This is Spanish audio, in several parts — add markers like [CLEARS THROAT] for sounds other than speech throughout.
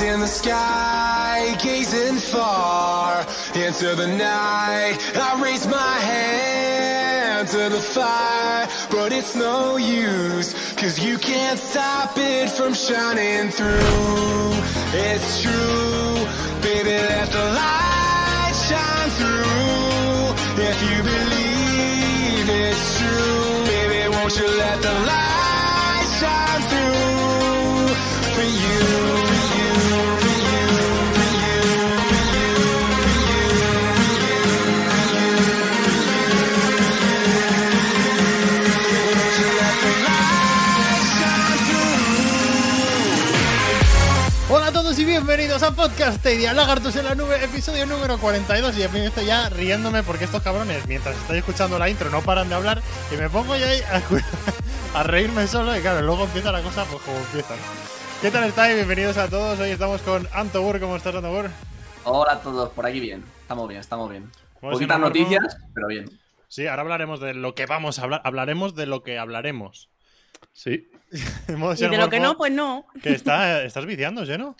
in the sky, gazing far into the night. I raise my hand to the fire, but it's no use, cause you can't stop it from shining through. It's true, baby, let the light shine through. If you believe it's true, baby, won't you let the light shine bienvenidos a Podcast Stadia, Lagartos en la Nube, episodio número 42. Y me estoy ya riéndome porque estos cabrones, mientras estoy escuchando la intro, no paran de hablar. Y me pongo ya ahí [LAUGHS] a, reírme solo. Y claro, luego empieza la cosa, pues como empieza. ¿no? ¿Qué tal estáis? Bienvenidos a todos. Hoy estamos con Antobur. ¿Cómo estás, Antobur? Hola a todos, por aquí bien. Estamos bien, estamos bien. ¿Cómo se Poquitas noticias, pero bien. Sí, ahora hablaremos de lo que vamos a hablar. Hablaremos de lo que hablaremos. Sí. [LAUGHS] Y de lo que no, pues no. Que está, [LAUGHS] estás viciando, ¿no?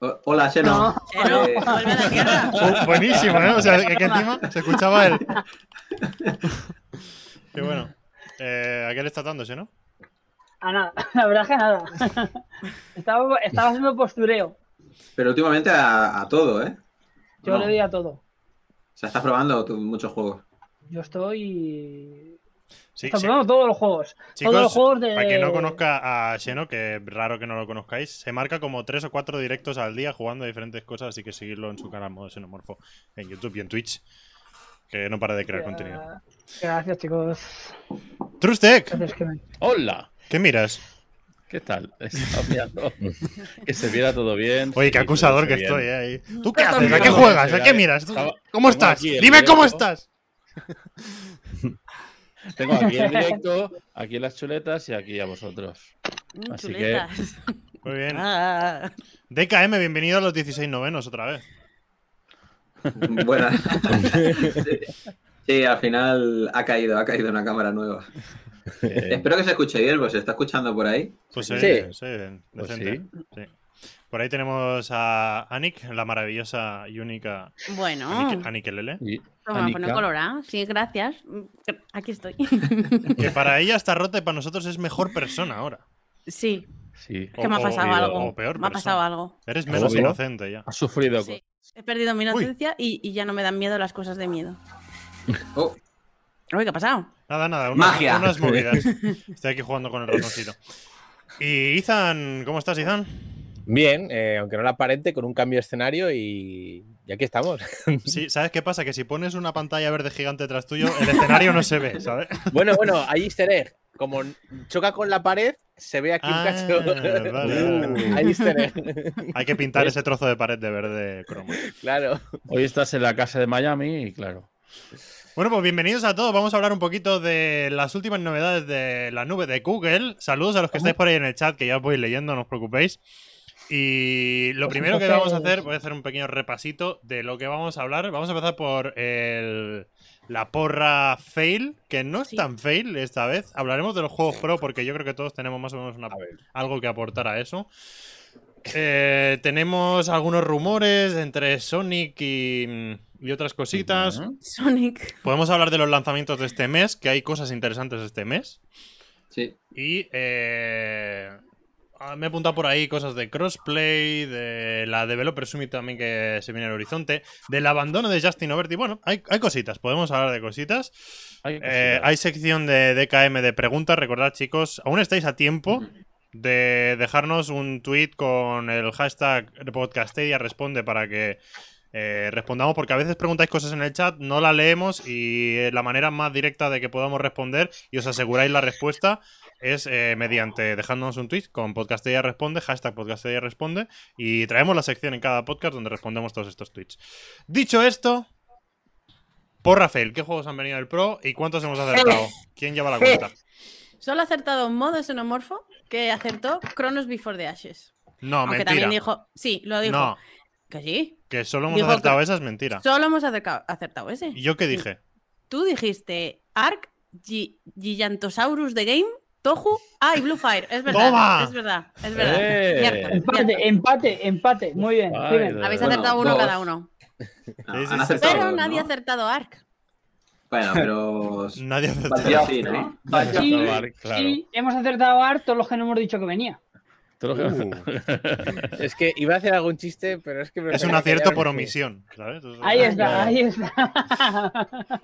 Hola, Xeno. Eh, vuelve a la tierra. [LAUGHS] Oh, buenísimo, ¿eh? O sea, que, que encima se escuchaba el. [LAUGHS] Qué bueno. Eh, ¿A qué le está dando, no? A [LAUGHS] nada, la verdad es que nada. estaba, estaba haciendo postureo. Pero últimamente a, a todo, ¿eh? Yo No. le doy a todo. O sea, estás probando muchos juegos. Yo estoy. Sí, probando todos los juegos. todos los juegos de. para quien no conozca a Xeno, que es raro que no lo conozcáis, se marca como tres o cuatro directos al día jugando a diferentes cosas, así que seguirlo en su canal modo xenomorfo en YouTube y en Twitch, que no para de crear contenido. Gracias, chicos. Trustec, Gracias, que me- Hola. ¿qué miras? ¿Qué tal? [LAUGHS] Que se viera todo bien. Oye, qué acusador que bien. estoy, ¿eh? ahí. ¿Tú qué haces? ¿A qué juegas? ¿A qué eh, miras? ¿Tú- estaba- ¿Cómo estás? Dime cómo estás. [LAUGHS] Tengo aquí el [LAUGHS] directo, aquí las chuletas y aquí a vosotros. Mm, Así que-. [LAUGHS] Muy bien. Ah. DKM, bienvenido a los 16 novenos otra vez. [LAUGHS] Buenas. sí. Sí, al final ha caído, ha caído una cámara nueva. Eh, Espero que se escuche bien, pues se está escuchando por ahí. Pues Sí. sí, sí, Pues decente. sí. Por ahí tenemos a Anik, la maravillosa y única Bueno, Anik, Anikelele, y toma, Anika, pone colorada. Sí, gracias. Mm, Aquí estoy. [LAUGHS] que para ella [LAUGHS] está rota y para nosotros es mejor persona ahora. Sí, Sí. que me ha pasado o- algo. o peor me ha pasado algo. Eres menos Obvio. inocente ya. Has sufrido. Sí. He perdido mi inocencia y, y ya no me dan miedo las cosas de miedo. [LAUGHS] Oh, Uy, ¿qué ha pasado? Nada, nada, unas, Magia. unas movidas. Estoy aquí jugando con el ratoncito. Y Izan, ¿cómo estás, Izan? Bien, eh, aunque no lo aparente, con un cambio de escenario y, y aquí estamos. [LAUGHS] Sí, ¿sabes qué pasa? Que si pones una pantalla verde gigante tras tuyo, el escenario no se ve, ¿sabes? [LAUGHS] bueno, bueno, hay easter egg. Como choca con la pared, se ve aquí Ah, un cacho. vale, vale. [LAUGHS] hay easter egg. Hay que pintar ese trozo de pared de verde cromo. claro. Hoy estás en la casa de Miami y claro. Bueno, pues bienvenidos a todos. Vamos a hablar un poquito de las últimas novedades de la nube de Google. Saludos a los que estáis por ahí en el chat, que ya os voy leyendo, no os preocupéis. Y lo Pues primero que vamos a hacer, voy a hacer un pequeño repasito de lo que vamos a hablar. Vamos a empezar por el- la porra fail, que no es Sí. tan fail esta vez. Hablaremos de los juegos pro, porque yo creo que todos tenemos más o menos una- algo que aportar a eso. Eh, tenemos algunos rumores entre Sonic y, y otras cositas. Sonic. Podemos hablar de los lanzamientos de este mes, que hay cosas interesantes este mes. sí. Y eh, me he apuntado por ahí cosas de crossplay, de la Developer Summit también que se viene al horizonte, del abandono de Justin Overty. Bueno, hay, hay cositas, podemos hablar de cositas. Hay Eh, hay sección de DKM de preguntas. Recordad, chicos, aún estáis a tiempo de dejarnos un tweet con el hashtag Podcastedia responde para que eh, respondamos, porque a veces preguntáis cosas en el chat, no la leemos y la manera más directa de que podamos responder y os aseguráis la respuesta es eh, mediante dejándonos un tweet con Podcastedia responde, hashtag Podcastedia responde y traemos la sección en cada podcast donde respondemos todos estos tweets. Dicho esto, por Rafael, ¿qué juegos han venido del Pro y cuántos hemos acertado? [LAUGHS] ¿Quién lleva la cuenta? [LAUGHS] Solo ha acertado modo xenomorfo que acertó Chronos Before the Ashes. No, Aunque mentira. también dijo. Sí, lo dijo. No, Que sí. que solo hemos Dijo acertado que- esa es mentira. Solo hemos acertado ese. ¿Y yo qué dije? Tú dijiste Ark, Gi- Gigantosaurus de Game Toju. Ah, y Blue Fire. Es verdad. ¡Toma! Es verdad. Es verdad. ¡Eh! Cierto, cierto. Empate, empate, empate. Muy bien. Muy Habéis Bueno, acertado uno dos. cada uno. No, Sí, han sí, sí. acertado Pero dos, nadie ha ¿no? acertado Ark. Bueno, pero. [LAUGHS] Nadie ha acertado. Sí, hemos acertado a Art todos los que no hemos dicho que venía. Uh. [LAUGHS] Es que iba a hacer algún chiste, pero es que me Es un acierto por omisión. Ahí está, ahí [LAUGHS] está.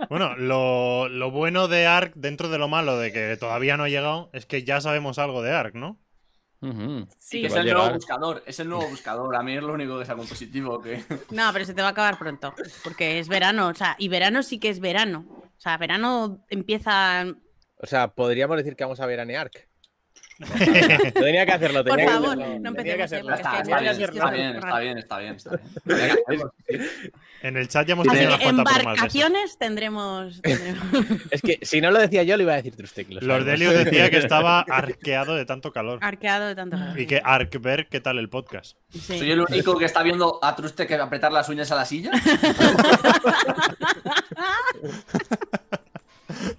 Bueno, lo, lo bueno de Ark, dentro de lo malo de que todavía no ha llegado, es que ya sabemos algo de Ark, ¿no? Sí. Es el nuevo buscador, es el nuevo buscador. A mí es lo único que saco un positivo. Que... No, pero se te va a acabar pronto. Porque es verano. O sea, y verano sí que es verano. O sea, verano empieza. O sea, podríamos decir que vamos a ver a. [LAUGHS] tenía que hacerlo, Por tenía favor, que hacerlo. no que empecemos, ¿eh? hacerlo. está, es está que bien, está que bien, está bien, está bien, está bien. [LAUGHS] está bien. En el chat ya hemos tenido que unas cuantas embarcaciones tendremos. tendremos- Es que si no lo decía yo, lo iba a decir Trustec. lo Lord sabemos. Delius decía que [LAUGHS] estaba arqueado de tanto calor. Arqueado de tanto calor. Y que Arkberg, ¿qué tal el podcast? Sí. Soy el único que está viendo a Truste que apretar las uñas a la silla.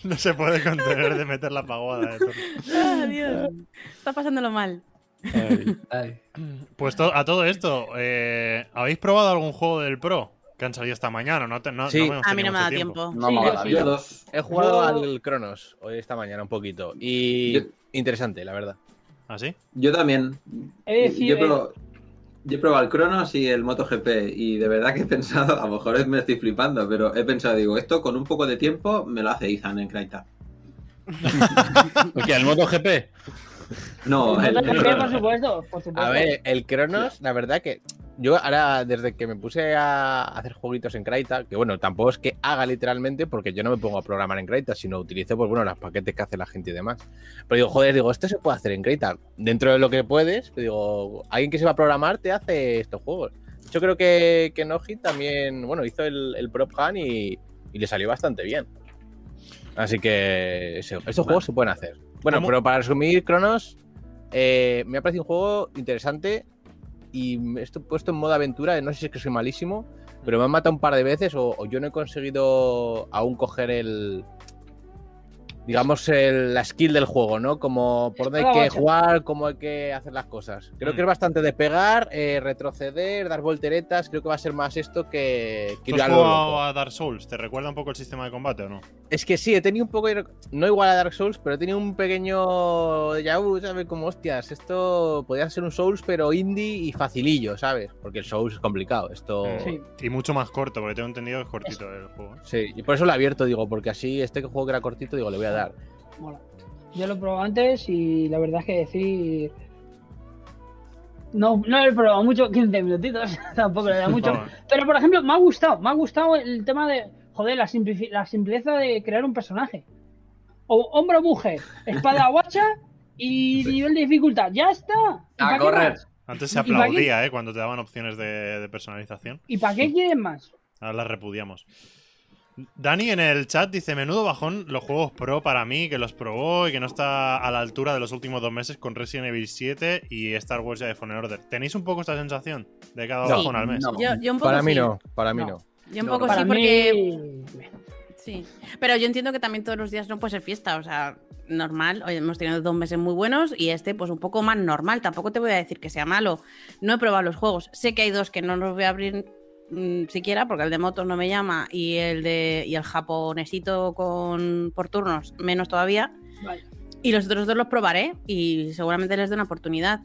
No se puede contener de meter la paguada de todo. Ah, Dios. Está pasándolo mal. Ay. Pues to- a todo esto, eh, ¿habéis probado algún juego del Pro? Que han salido esta mañana, no, te- no, Sí. no hemos A mí no me da tiempo. No Sí, me. Yo dos. He jugado Yo- al Cronos hoy esta mañana un poquito. Y Yo- interesante, la verdad. ¿Ah, sí? Yo también. He de decir, yo, eh, probado, yo he probado el Cronos y el MotoGP y de verdad que he pensado, a lo mejor me estoy flipando, pero he pensado, digo, esto con un poco de tiempo me lo hace Ethan en Kraita. [LAUGHS] El MotoGP. No, el, por supuesto, por supuesto. A ver, el Cronos, la verdad que yo ahora, desde que me puse a hacer jueguitos en Kraita, que bueno, tampoco es que haga literalmente, porque yo no me pongo a programar en Kraita, sino utilizo, pues bueno, los paquetes que hace la gente y demás. Pero digo, joder, digo, esto se puede hacer en Kraita. Dentro de lo que puedes, digo, alguien que se va a programar te hace estos juegos. Yo creo que, que Noji también, bueno, hizo el, el Prop Hunt y, y le salió bastante bien. Así que ese- estos juegos se pueden hacer. Bueno, ¿Cómo? pero para resumir, Cronos, eh, me ha parecido un juego interesante y me estoy puesto en modo aventura. No sé si es que soy malísimo, pero me han matado un par de veces o, o yo no he conseguido aún coger el. Digamos, el- la skill del juego, ¿no? Como por dónde hay que jugar, cómo hay que hacer las cosas. Creo que Mm. es bastante de pegar, eh, retroceder, dar volteretas. Creo que va a ser más esto que, que ¿Tú has jugado a Dark Souls? ¿Te recuerda un poco el sistema de combate o no? Es que sí, he tenido un poco, no igual a Dark Souls, pero he tenido un pequeño ya ¿sabes? Como hostias, esto podría ser un Souls, pero indie y facilillo, ¿sabes? Porque el Souls es complicado, esto... Sí. Y mucho más corto, porque tengo entendido que es cortito el juego. ¿eh? Sí, y por eso lo he abierto, digo, porque así este juego que era cortito, digo, le voy a dar. Mola. Yo lo he probado antes y la verdad es que decir. No, no lo he probado mucho, [LAUGHS] 15 minutitos, [LAUGHS] tampoco le da mucho. [LAUGHS] Pero por ejemplo, me ha gustado, me ha gustado el tema de, joder, la, la simpleza de crear un personaje. O hombro mujer, espada guacha y nivel de dificultad. ¡Ya está! ¿Y A correr. Antes se aplaudía, ¿eh? Cuando te daban opciones de, de personalización. ¿Y para qué quieren más? Ahora las repudiamos. Dani en el chat dice: Menudo bajón los juegos pro para mí, que los probó y que no está a la altura de los últimos dos meses con Resident Evil 7 y Star Wars Jedi Fallen Order. ¿Tenéis un poco esta sensación de cada Sí. bajón al mes? No. Yo, yo un poco Para mí no, para mí No. no. Yo un poco no. Sí, porque. mí. Sí. Pero yo entiendo que también todos los días no puede ser fiesta. O sea, normal. Hoy hemos tenido dos meses muy buenos y este, pues un poco más normal. Tampoco te voy a decir que sea malo. No he probado los juegos. Sé que hay dos que no los voy a abrir mm, siquiera, porque el de motos no me llama y el de y el japonesito con por turnos menos todavía. Vale. Y los otros dos los probaré y seguramente les dé una oportunidad.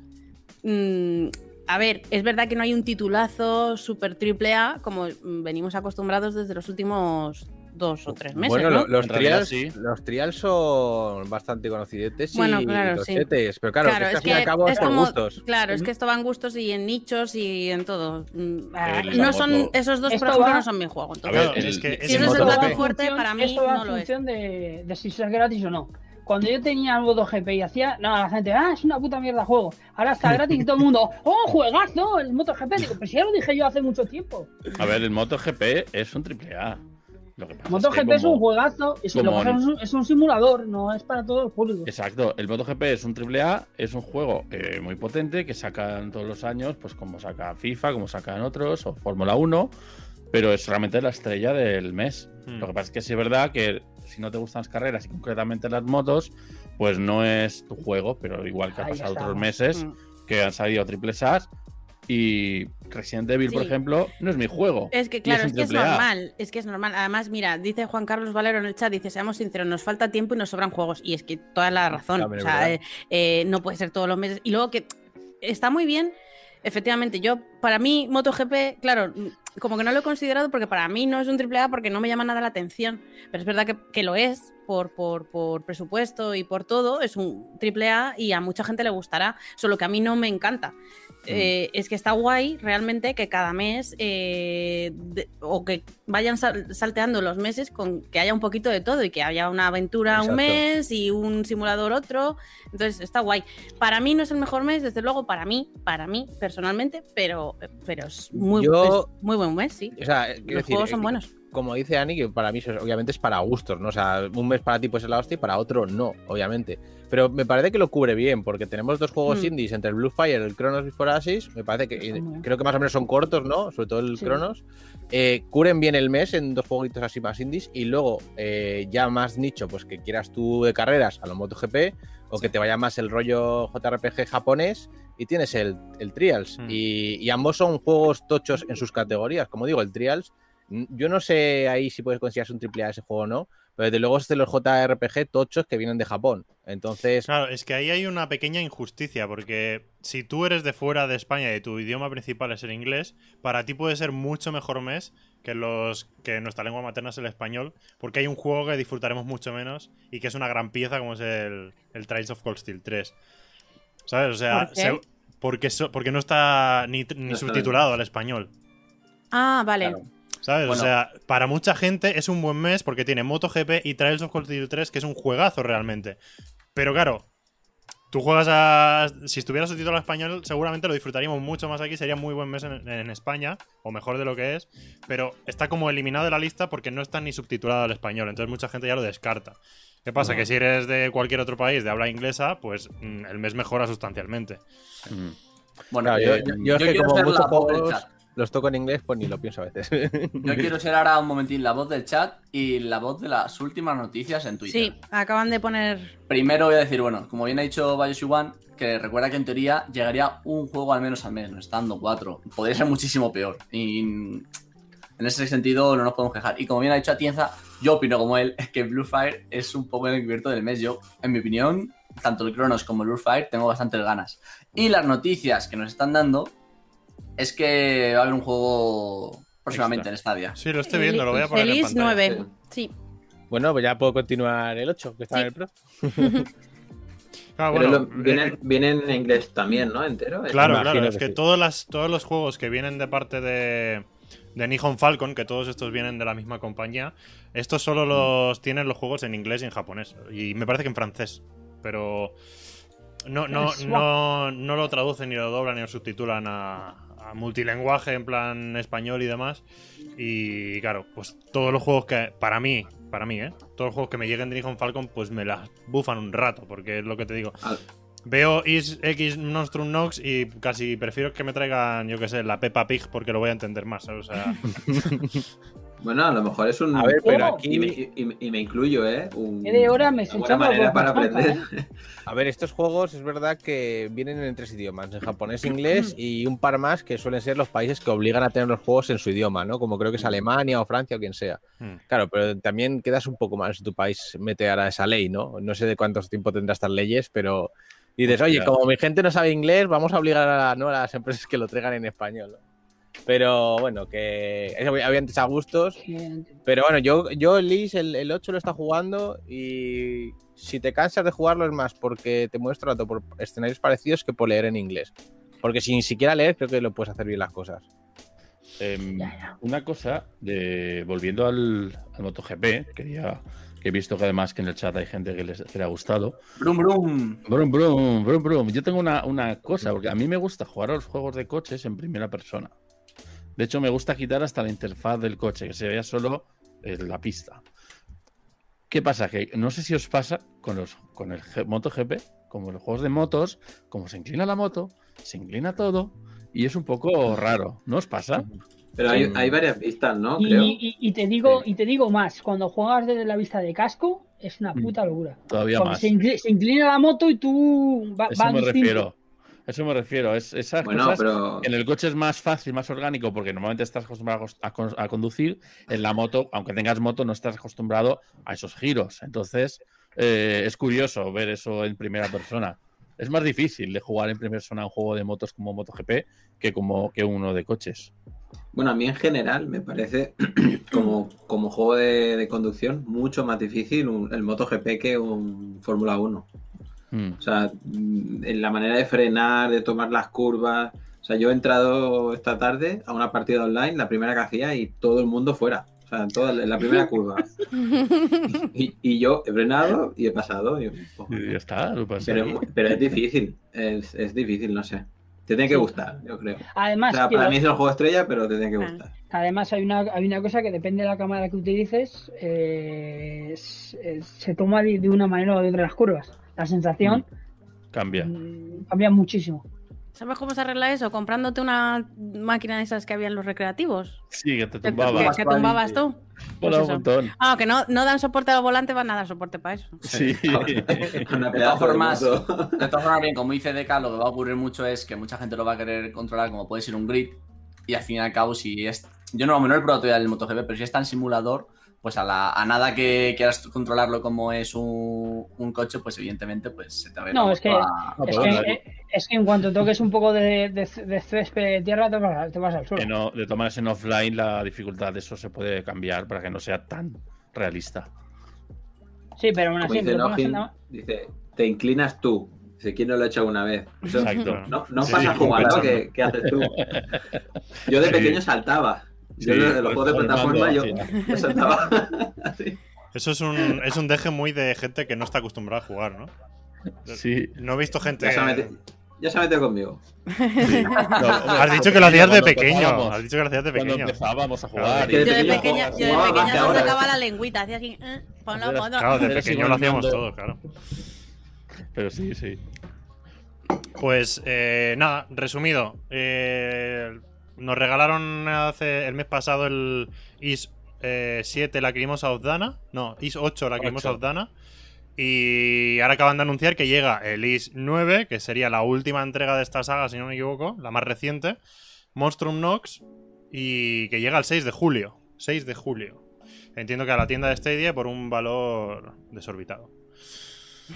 Mm, a ver, es verdad que no hay un titulazo super triple A como venimos acostumbrados desde los últimos dos o tres meses. bueno, ¿no? lo- los, trials, sí. los trials son bastante conocidetes Bueno, y claro, sí. tochetes, pero claro, Claro, que es que al fin y al que cabo es por como- gustos. Claro, es que esto va en gustos y en nichos y en todo. Mm, El No son esos dos, por Esto ejemplo, va- no son mi juego. Entonces, ver, es que Si ese es el dato fuerte, para mí esto va no en lo es. función de, de si es gratis o no. Cuando yo tenía el MotoGP y hacía, no, la gente, ah, es una puta mierda juego. Ahora está [LAUGHS] gratis y todo el mundo, oh, juegazo, el MotoGP. Digo, pues ya lo dije yo hace mucho tiempo. A ver, el MotoGP es un triple A. Lo que pasa MotoGP es, que es un juegazo, y si lo que es un, es un simulador, no es para todo el público. Exacto, el MotoGP es un triple A, es un juego eh, muy potente que sacan todos los años, pues como saca FIFA, como sacan otros, o Fórmula 1. pero es realmente la estrella del mes. Hmm. Lo que pasa es que sí es verdad que si no te gustan las carreras y concretamente las motos, pues no es tu juego, pero igual que ha pasado otros meses Mm. que han salido triple As y Resident Evil, por ejemplo, no es mi juego. Es que claro, es que es normal, es que es normal. Además, mira, dice Juan Carlos Valero en el chat, dice, seamos sinceros, nos falta tiempo y nos sobran juegos. Y es que toda la razón. También o sea, eh, eh, no puede ser todos los meses. Y luego que está muy bien, efectivamente, yo, para mí, MotoGP, claro, mm, como que no lo he considerado porque para mí no es un triple A porque no me llama nada la atención. Pero es verdad que, que lo es por, por, por presupuesto y por todo. Es un triple A y a mucha gente le gustará, solo que a mí no me encanta. Eh, es que está guay realmente que cada mes eh, de- o que vayan sal- salteando los meses con que haya un poquito de todo y que haya una aventura un mes y un simulador otro. Entonces está guay. Para mí no es el mejor mes, desde luego, para mí, para mí personalmente, pero, pero es muy, Yo- es muy buen mes, sí. O sea, quiero Los decir, juegos son eh, buenos. Como dice Ani, que para mí obviamente es para gustos, ¿no? O sea, un mes para ti puede ser la hostia y para otro no, obviamente. Pero me parece que lo cubre bien, porque tenemos dos juegos Mm. indies entre el Blue Fire y el Chronos Before Ashes. Me parece que eh, creo que más o menos son cortos, ¿no? Sobre todo el Sí. Chronos. Eh, cubren bien el mes en dos jueguitos así más indies. Y luego, eh, ya más nicho, pues que quieras tú de carreras a lo MotoGP, o que te vaya más el rollo JRPG japonés. Y tienes el, el Trials. Mm. Y, y ambos son juegos tochos en sus categorías. Como digo, el Trials Yo no sé ahí si puedes considerarse un triple A ese juego o no, pero desde luego es de los JRPG tochos que vienen de Japón. Entonces, Claro, es que ahí hay una pequeña injusticia, porque si tú eres de fuera de España y tu idioma principal es el inglés, para ti puede ser mucho mejor mes que los que nuestra lengua materna es el español, porque hay un juego que disfrutaremos mucho menos y que es una gran pieza como es el, el Trials of Cold Steel 3. ¿Sabes? O sea, ¿Por se- porque, so- porque no está ni, ni No está subtitulado al español. Ah, vale. Claro. ¿Sabes? Bueno. O sea, para mucha gente es un buen mes porque tiene MotoGP y Trials of Cold Steel 3, que es un juegazo realmente. Pero claro, tú juegas a. Si estuviera subtitulado al español, seguramente lo disfrutaríamos mucho más aquí. Sería muy buen mes en, en España, o mejor de lo que es. Pero está como eliminado de la lista porque no está ni subtitulado al español. Entonces mucha gente ya lo descarta. ¿Qué pasa? Que si eres de cualquier otro país de habla inglesa, pues mm, el mes mejora sustancialmente. Bueno, claro, yo, yo- yo es que como muchos juegos. Los toco en inglés, pues ni lo pienso a veces. [LAUGHS] Yo quiero ser ahora un momentín la voz del chat y la voz de las últimas noticias en Twitter. Sí, acaban de poner. Primero voy a decir, bueno, como bien ha dicho Bayoshi One, que recuerda que en teoría llegaría un juego al menos al mes, no estando cuatro. Podría ser muchísimo peor. Y en ese sentido no nos podemos quejar. Y como bien ha dicho Atienza, yo opino como él, que Blue Fire es un poco el encubierto del mes. Yo, en mi opinión, tanto el Cronos como el Blue Fire tengo bastantes ganas. Y las noticias que nos están dando es que va a haber un juego próximamente Extra. en Stadia. Sí, lo estoy viendo, lo voy a poner en Feliz pantalla. 9. Sí. bueno, pues ya puedo continuar el 8, que está Sí. en el Pro. Claro, [LAUGHS] Pero bueno, lo- vienen, vienen en inglés también, ¿no? Entero. Claro, Imagino claro, es que que sí. todos, las, todos los juegos que vienen de parte de, de Nihon Falcon, que todos estos vienen de la misma compañía, estos solo los tienen los juegos en inglés y en japonés. Y me parece que en francés. Pero no, no, no, no lo traducen ni lo doblan ni lo subtitulan a, a multilenguaje en plan español y demás. Y claro, pues todos los juegos que, para mí, para mí, ¿eh? Todos los juegos que me lleguen de Nihon Falcon, pues me las bufan un rato, porque es lo que te digo. Al- Veo Is X Monstrum Nox y casi prefiero que me traigan, yo que sé, la Peppa Pig porque lo voy a entender más, ¿sabes? O sea, [LAUGHS] Bueno, a lo mejor es un. A ver, pero ¿Cómo? Y me, aquí, y me- y me incluyo, ¿eh? Un- ¿Qué de hora me una buena manera para aprender. [LAUGHS] a ver, estos juegos es verdad que vienen en tres idiomas, en japonés, inglés y un par más que suelen ser los países que obligan a tener los juegos en su idioma, ¿no? Como creo que es Alemania o Francia o quien sea. hmm. Claro, pero también quedas un poco mal si tu país mete ahora esa ley, ¿no? No sé de cuánto tiempo tendrá estas leyes, pero dices, oye, como mi gente no sabe inglés, vamos a obligar a, ¿no? a las empresas que lo traigan en español. ¿no? Pero bueno, que es obviamente es a gustos. Pero bueno, yo, yo el Lis, el, el 8 lo está jugando y si te cansas de jugarlo es más porque te muestra tanto por escenarios parecidos que por leer en inglés. Porque sin siquiera leer creo que lo puedes hacer bien las cosas. Em. Una cosa, de, volviendo al, al MotoGP, quería, que he visto que además que en el chat hay gente que, les, que le ha gustado. Brum, brum. Brum, brum, brum, brum. Yo tengo una, una cosa, porque a mí me gusta jugar a los juegos de coches en primera persona. De hecho, me gusta quitar hasta la interfaz del coche, que se vea solo eh, la pista. ¿Qué pasa? Que no sé si os pasa con, los, con el G- MotoGP, como los juegos de motos, como se inclina la moto, se inclina todo y es un poco raro. ¿No os pasa? Pero hay, varias vistas, ¿no? Y, Creo. y- y te digo, Sí. y te digo más, cuando juegas desde la vista de casco, es una Mm. puta locura. Todavía Porque más. se, incli- se inclina la moto y tú va, Eso va me distinto. refiero. Eso me refiero. Es, esas Bueno, cosas pero. En el coche es más fácil, más orgánico, porque normalmente estás acostumbrado a, con- a conducir. En la moto, aunque tengas moto, no estás acostumbrado a esos giros. Entonces, eh, es curioso ver eso en primera persona. Es más difícil de jugar en primera persona un juego de motos como MotoGP que como que uno de coches. Bueno, a mí en general me parece [CLEARS THROAT] como, como juego de, de conducción mucho más difícil un- el MotoGP que un Fórmula 1. Mm. O sea, mm, en la manera de frenar, de tomar las curvas. O sea, yo he entrado esta tarde a una partida online, la primera que hacía, y todo el mundo fuera. O sea, en toda la la primera curva. [LAUGHS] Y, y yo he frenado y he pasado. y, pues, Y ya está, lo pasa pero, es difícil, es, es difícil, no sé. Te tiene que Sí. gustar, yo creo. O Además, sea, que- para mí es el juego estrella, pero te tiene que Claro. gustar. además hay una, hay una cosa que depende de la cámara que utilices, eh, es- es- se toma de, de una manera o de otra las curvas. La sensación Cambia. mm, cambia muchísimo. ¿Sabes cómo se arregla eso? Comprándote una máquina de esas que había en los recreativos. Sí, que te Que, tumbaba. que- que tumbabas tú. Pues un montón. Ah, que no, no dan soporte al volante, van a dar soporte para eso. Sí. [LAUGHS] Una De todas formas, de todas formas, bien, como dice DK, lo que va a ocurrir mucho es que mucha gente lo va a querer controlar como puede ser un grid. Y al fin y al cabo, si es. Yo no, no he probado todavía el MotoGP, pero si es tan simulador, pues a, la, a nada que quieras controlarlo como es un, un coche, pues evidentemente pues se te va a ir No, es que- a- Es que, bueno, eh, es que en cuanto toques un poco de, de, de césped de tierra, te vas, te vas al suelo. que no, de maneras, en offline la dificultad de eso se puede cambiar para que no sea tan realista. Sí, pero aún Como así, dice dice, te inclinas tú. Dice, ¿quién no lo ha hecho una vez? Eso Exacto. no, no Sí, pasa sí, jugando, pensando. ¿qué, qué haces tú? Yo de Sí. pequeño saltaba. Yo Sí, en los juegos de plataforma yo, saltaba. [LAUGHS] [LAUGHS] Eso es un, es un deje muy de gente que no está acostumbrada a jugar, ¿no? Sí. No he visto gente. Ya se, ha metido, ya se ha metido conmigo. [LAUGHS] Has dicho que lo hacías de pequeño. Has dicho que lo hacías de Cuando pequeño. empezábamos a Claro, jugar. es que y- de Yo de pequeño pequeña, yo de pequeña ahora. sacaba la lengüita, hacía así, eh, ponlo, Hacer- ponlo. Claro, de pequeño lo hacíamos mando. todo, claro. Pero sí, sí. Pues eh, nada, resumido. eh, nos regalaron hace el mes pasado el IS eh, 7 Lacrimosa of Dana. No, IS 8 Lacrimosa Ocho. of Dana. Y ahora acaban de anunciar que llega el IS 9, que sería la última entrega de esta saga, si no me equivoco, la más reciente. Monstrum Nox. Y que llega el 6 de julio. 6 de julio. Entiendo que a la tienda de Stadia por un valor desorbitado.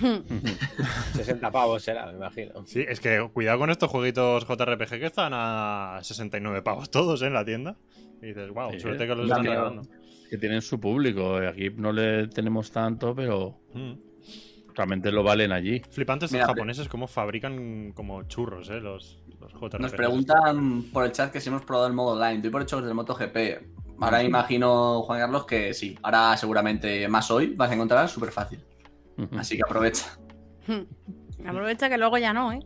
[LAUGHS] 60 pavos será, me imagino. Sí, es que cuidado con estos jueguitos JRPG que están a 69 pavos todos ¿eh? en la tienda. Y dices, wow, Sí, suerte que los están regalando. Que tienen su público. eh, Aquí no le tenemos tanto, pero Mm. realmente lo valen allí. Flipantes Mira, los japoneses cómo fabrican como churros, ¿eh? Los, los JRPG. Nos preguntan por el chat que si hemos probado el modo online. Doy por hecho del MotoGP. Ahora imagino, Juan Carlos, que sí. Ahora seguramente más hoy vas a encontrar súper fácil. Así que aprovecha. [LAUGHS] Aprovecha que luego ya no, ¿eh?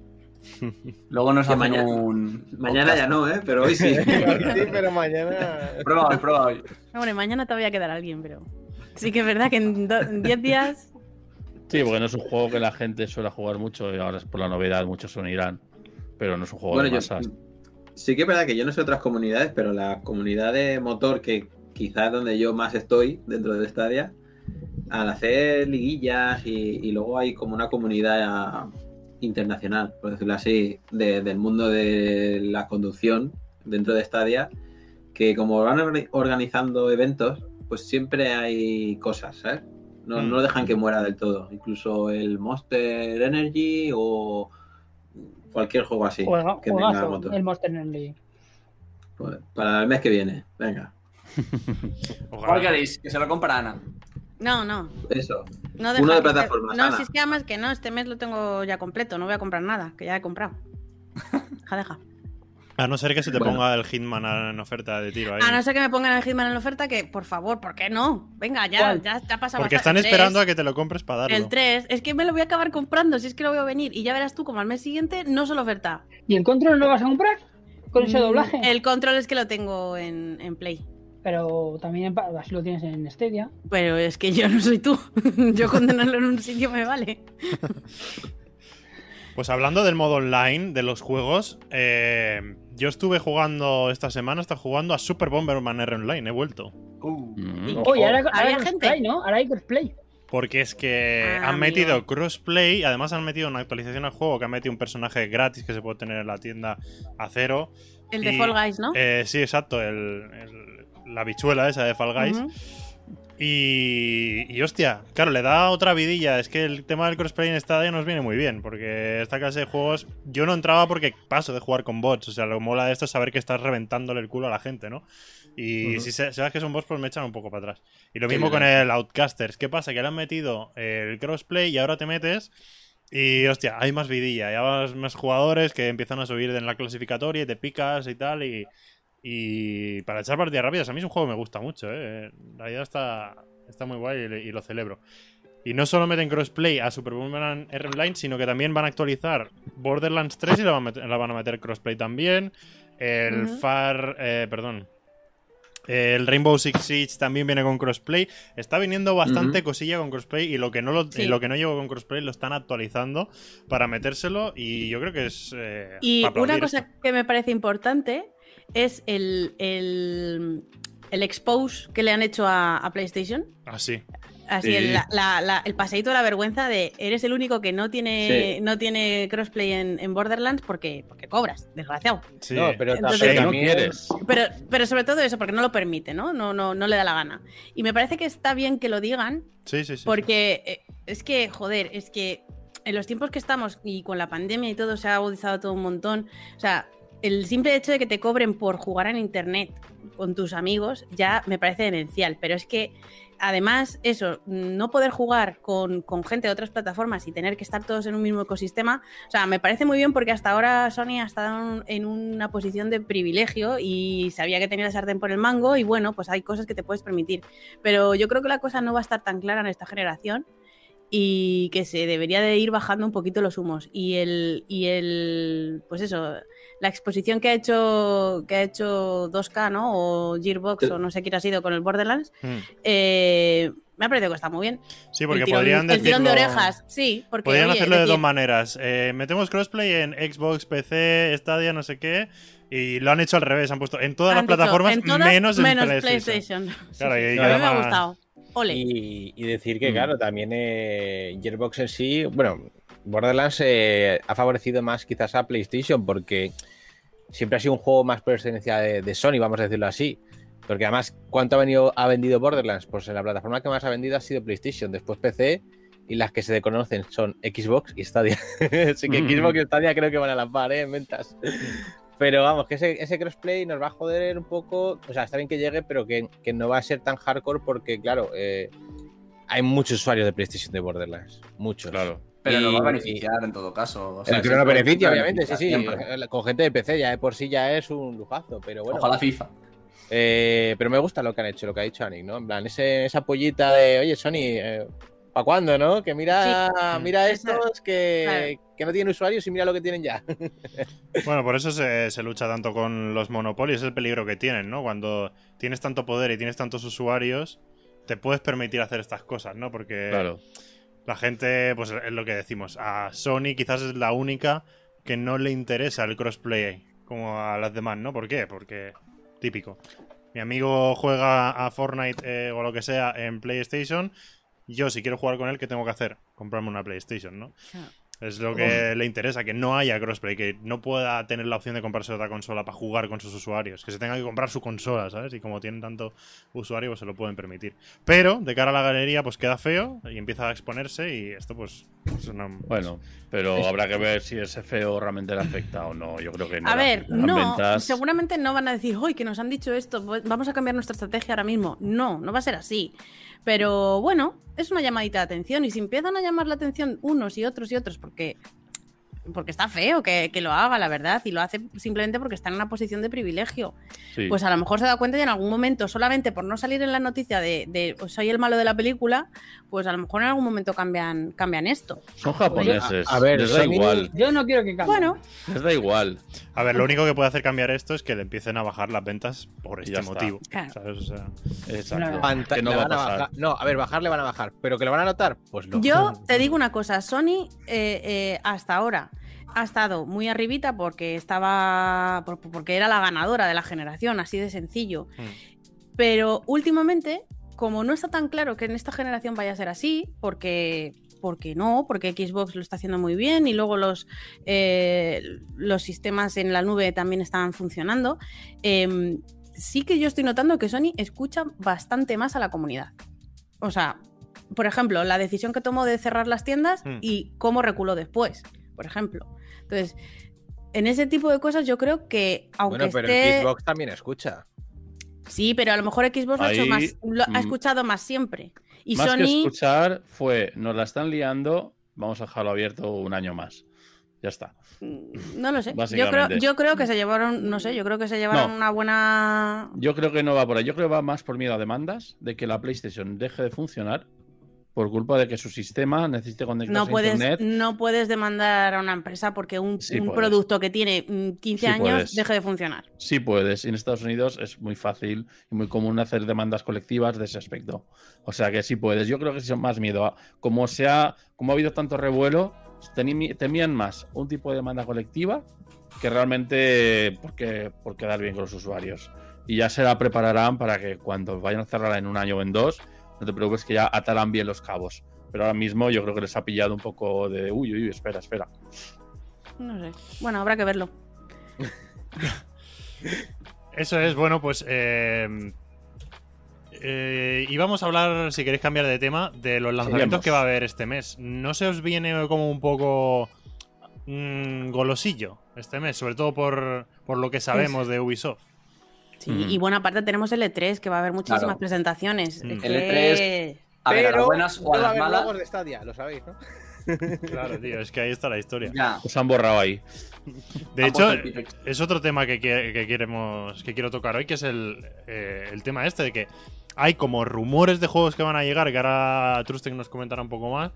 [LAUGHS] Luego nos hacen mañana- un. Mañana ya no, ¿eh? Pero hoy sí. [LAUGHS] Sí, pero mañana. Prueba hoy, prueba hoy. Hombre, mañana te voy a quedar alguien, pero. Sí que es verdad que en do- en 10 días. Sí, porque no es un juego que la gente suele jugar mucho y ahora es por la novedad, muchos se unirán. Pero no es un juego Bueno, de yo, masas. sí que es verdad que yo no sé otras comunidades, pero la comunidad de motor, que quizás es donde yo más estoy dentro de Stadia, al hacer liguillas y, y luego hay como una comunidad internacional, por decirlo así, de- del mundo de la conducción dentro de Stadia, que como van orga- organizando eventos, pues siempre hay cosas, ¿sabes? No, Mm. no dejan que muera del todo. Incluso el Monster Energy o cualquier juego así Juega- que tenga juegazo, motor. el Monster Energy. Pues, para el mes que viene, venga. [LAUGHS] Ojalá. ¿Cuál queréis? Que se lo compra Ana. No, no. Eso. no Uno de plataformas, No, Ana. si es que además que no, este mes lo tengo ya completo, no voy a comprar nada, que ya he comprado. Deja, deja. A no ser que se te Bueno. ponga el Hitman en oferta de tiro ahí. A no ser que me pongan el Hitman en oferta, que por favor, ¿por qué no? Venga, ya, ¿Cuál? ya, ya ha pasado Porque están esperando a 3, que te lo compres para darlo. El 3, es que me lo voy a acabar comprando, si es que lo veo venir. Y ya verás tú, como al mes siguiente, no solo oferta. ¿Y el control no lo vas a comprar? Con ese Mm, doblaje. El control es que lo tengo en, en Play. Pero también así lo tienes en Stadia. Pero es que yo no soy tú. [LAUGHS] yo con tenerlo en un sitio me vale. [LAUGHS] Pues hablando del modo online de los juegos, eh, yo estuve jugando esta semana, estaba jugando a Super Bomberman R Online, he vuelto. Mm, Oye, ahora, ahora ¿Había hay gente? crossplay, ¿no? Ahora hay crossplay. Porque es que Ah, han metido crossplay, además han metido una actualización al juego que han metido un personaje gratis que se puede tener en la tienda a cero. El de Y, Fall Guys, ¿no? Eh, sí, exacto, el, el- la bichuela esa de Fall Guys. Y, y hostia, claro, le da otra vidilla. Es que el tema del crossplay en Stadia nos viene muy bien, porque esta clase de juegos yo no entraba porque paso de jugar con bots. O sea, lo que mola de esto es saber que estás reventándole el culo a la gente, ¿no? Y si sabes que son bots, pues me echan un poco para atrás. Y lo mismo con el Outcasters. ¿Qué pasa? Que le han metido el crossplay y ahora te metes. Y hostia, hay más vidilla, ya vas más jugadores que empiezan a subir en la clasificatoria y te picas y tal. Y, y para echar partidas rápidas, a mí es un juego que me gusta mucho, ¿eh? La idea está, está muy guay y, lo celebro. Y no solo meten crossplay a Super Bomberman R Online, sino que también van a actualizar Borderlands 3 y la van a meter, la van a meter crossplay también. El. Far. eh, perdón. El Rainbow Six Siege también viene con crossplay. Está viniendo bastante cosilla con crossplay y lo que no lo, Sí. y lo que no llegó con crossplay lo están actualizando para metérselo y yo creo que es eh, Y una cosa esto. que me parece importante es el, el, el expose que le han hecho a, a PlayStation. Ah, sí. Así, Sí. el, la- la- la- el paseíto de la vergüenza de eres el único que no tiene, Sí. no tiene crossplay en, en Borderlands porque, porque cobras, desgraciado. sí. No, pero Entonces- también- no quieres. Pero, pero sobre todo eso, porque no lo permite, ¿no? No, no, no le da la gana. Y me parece que está bien que lo digan, Sí, sí, sí. porque eh, es que, joder, es que en los tiempos que estamos y con la pandemia y todo se ha agudizado todo un montón. O sea, el simple hecho de que te cobren por jugar en internet con tus amigos ya me parece demencial. Pero es que además, eso, no poder jugar con, gente de otras plataformas y tener que estar todos en un mismo ecosistema, o sea, me parece muy bien porque hasta ahora Sony ha estado en una posición de privilegio y sabía que tenía la sartén por el mango y bueno, pues hay cosas que te puedes permitir. Pero yo creo que la cosa no va a estar tan clara en esta generación y que se debería de ir bajando un poquito los humos. Y el, y el pues eso, la exposición que ha hecho que ha hecho 2K, ¿no? O Gearbox, Sí. o no sé quién ha sido con el Borderlands, Mm. eh, me ha parecido que está muy bien. Sí, porque el tirón, podrían el tirón de decirlo- orejas, sí, porque Podrían oye, hacerlo de decir, dos maneras. Eh, metemos crossplay en Xbox, PC, Stadia, no sé qué. Y lo han hecho al revés. Han puesto en todas han las dicho, plataformas en todas, menos en menos PlayStation. PlayStation. Claro, Sí, y- sí, y a mí me ha gustado. Ole. Y, y decir que, Mm. claro, también eh, Gearbox en sí, bueno, Borderlands eh, ha favorecido más quizás a PlayStation porque siempre ha sido un juego más pertenencia de, de Sony, vamos a decirlo así. Porque además, ¿cuánto ha, venido, ha vendido Borderlands? Pues en la plataforma que más ha vendido ha sido PlayStation, después PC y las que se conocen son Xbox y Stadia. [LAUGHS] Así que Mm. Xbox y Stadia creo que van a la par ¿eh? en ventas. Pero vamos, que ese, ese crossplay nos va a joder un poco. O sea, está bien que llegue, pero que, que no va a ser tan hardcore porque, claro, eh, hay muchos usuarios de PlayStation de Borderlands. Muchos. Claro. Pero nos va a Y- beneficiar en todo caso. o sea, Pero que no beneficia, obviamente, sí, sí. siempre. Con gente de PC ya de por sí ya es un lujazo, pero bueno. Ojalá FIFA. Eh, pero me gusta lo que han hecho, lo que ha dicho Anik, ¿no? En plan, ese, esa pollita de, oye, Sony, ¿para cuándo, no? Que mira, Sí. mira estos que, claro. que no tienen usuarios y mira lo que tienen ya. [LAUGHS] Bueno, por eso se, se lucha tanto con los monopolios, es el peligro que tienen, ¿no? Cuando tienes tanto poder y tienes tantos usuarios, te puedes permitir hacer estas cosas, ¿no? Porque Claro. La gente, pues es lo que decimos, a Sony quizás es la única que no le interesa el crossplay como a las demás, ¿no? ¿Por qué? Porque típico. Mi amigo juega a Fortnite eh, o lo que sea en PlayStation. Yo, si quiero jugar con él, ¿qué tengo que hacer? Comprarme una PlayStation, ¿no? Es lo que le interesa, que no haya crossplay, que no pueda tener la opción de comprarse otra consola para jugar con sus usuarios, que se tenga que comprar su consola, ¿sabes? Y como tienen tanto usuario, pues se lo pueden permitir. Pero, de cara a la galería, pues queda feo y empieza a exponerse y esto, pues, Bueno, pero habrá que ver si ese feo realmente le afecta o no. Yo creo que no. A ver, no, ventas- seguramente no van a decir, hoy que nos han dicho esto, pues vamos a cambiar nuestra estrategia ahora mismo. No, no va a ser así. Pero bueno, es una llamadita de atención. Y si empiezan a llamar la atención unos y otros y otros, porque, porque está feo que, que lo haga, la verdad, y lo hace simplemente porque está en una posición de privilegio, Sí. pues a lo mejor se da cuenta y en algún momento, solamente por no salir en la noticia de, de "Pues soy el malo de la película, pues a lo mejor en algún momento cambian, cambian esto. Son japoneses. A- a ver, les da igual. Yo no quiero que cambie. Bueno, Les da igual. A ver, lo único que puede hacer cambiar esto es que le empiecen a bajar las ventas por este motivo. Claro. ¿sabes? O sea, Exacto. Que no va a van a pasar. bajar. No, a ver, bajar le van a bajar, pero que lo van a notar, pues no. Yo [LAUGHS] te digo una cosa, Sony eh, eh, hasta ahora ha estado muy arribita porque estaba. por- porque era la ganadora de la generación, así de sencillo. Pero últimamente, como no está tan claro que en esta generación vaya a ser así, porque. Porque no, porque Xbox lo está haciendo muy bien y luego los, eh, los sistemas en la nube también están funcionando. em, sí que yo estoy notando que Sony escucha bastante más a la comunidad. O sea, por ejemplo, la decisión que tomó de cerrar las tiendas Mm. y cómo reculó después, por ejemplo. Entonces, en ese tipo de cosas yo creo que, aunque Bueno, pero esté... Xbox también escucha. Sí, pero a lo mejor Xbox lo ha, más, lo mm, ha escuchado más siempre. Y Más que Sony... escuchar fue, nos la están liando, vamos a dejarlo abierto un año más. Ya está. mm, No lo sé. Yo creo, yo creo que se llevaron, no sé, yo creo que se llevaron No. una buena... Yo creo que no va por ahí. Yo creo que va más por miedo a demandas de que la PlayStation deje de funcionar por culpa de que su sistema necesite conectarse No a puedes, internet. no puedes demandar a una empresa porque un, Sí un producto que tiene mm, 15 Sí años puedes. deje de funcionar. Sí puedes. Y en Estados Unidos es muy fácil y muy común hacer demandas colectivas de ese aspecto. O sea que sí puedes. Yo creo que es más miedo. a- Como, sea, como ha habido tanto revuelo, temían más un tipo de demanda colectiva que realmente porque, por quedar bien con los usuarios. Y ya se la prepararán para que cuando vayan a cerrarla en un año o en dos, no te preocupes que ya atarán bien los cabos. Pero ahora mismo yo creo que les ha pillado un poco de uy, uy, espera, espera. No sé. Bueno, habrá que verlo. [LAUGHS] Eso es, bueno, pues. Eh, eh, y vamos a hablar, si queréis cambiar de tema, de los lanzamientos Seguimos. que va a haber este mes. ¿No se os viene como un poco mm, golosillo este mes? Sobre todo por, por lo que sabemos de Ubisoft. Sí, y bueno, aparte tenemos el E3, que va a haber muchísimas Claro. presentaciones. Mm. Es El que- A ver, a Pero las buenas o a las malas. de Stadia, lo sabéis, ¿no? [LAUGHS] Claro, tío, es que ahí está la historia. Ya. Os han borrado ahí. De hecho, Pipex. es otro tema que, que- que queremos que quiero tocar hoy, que es el, eh, el tema este de que hay como rumores de juegos que van a llegar, que ahora Trustek nos comentará un poco más,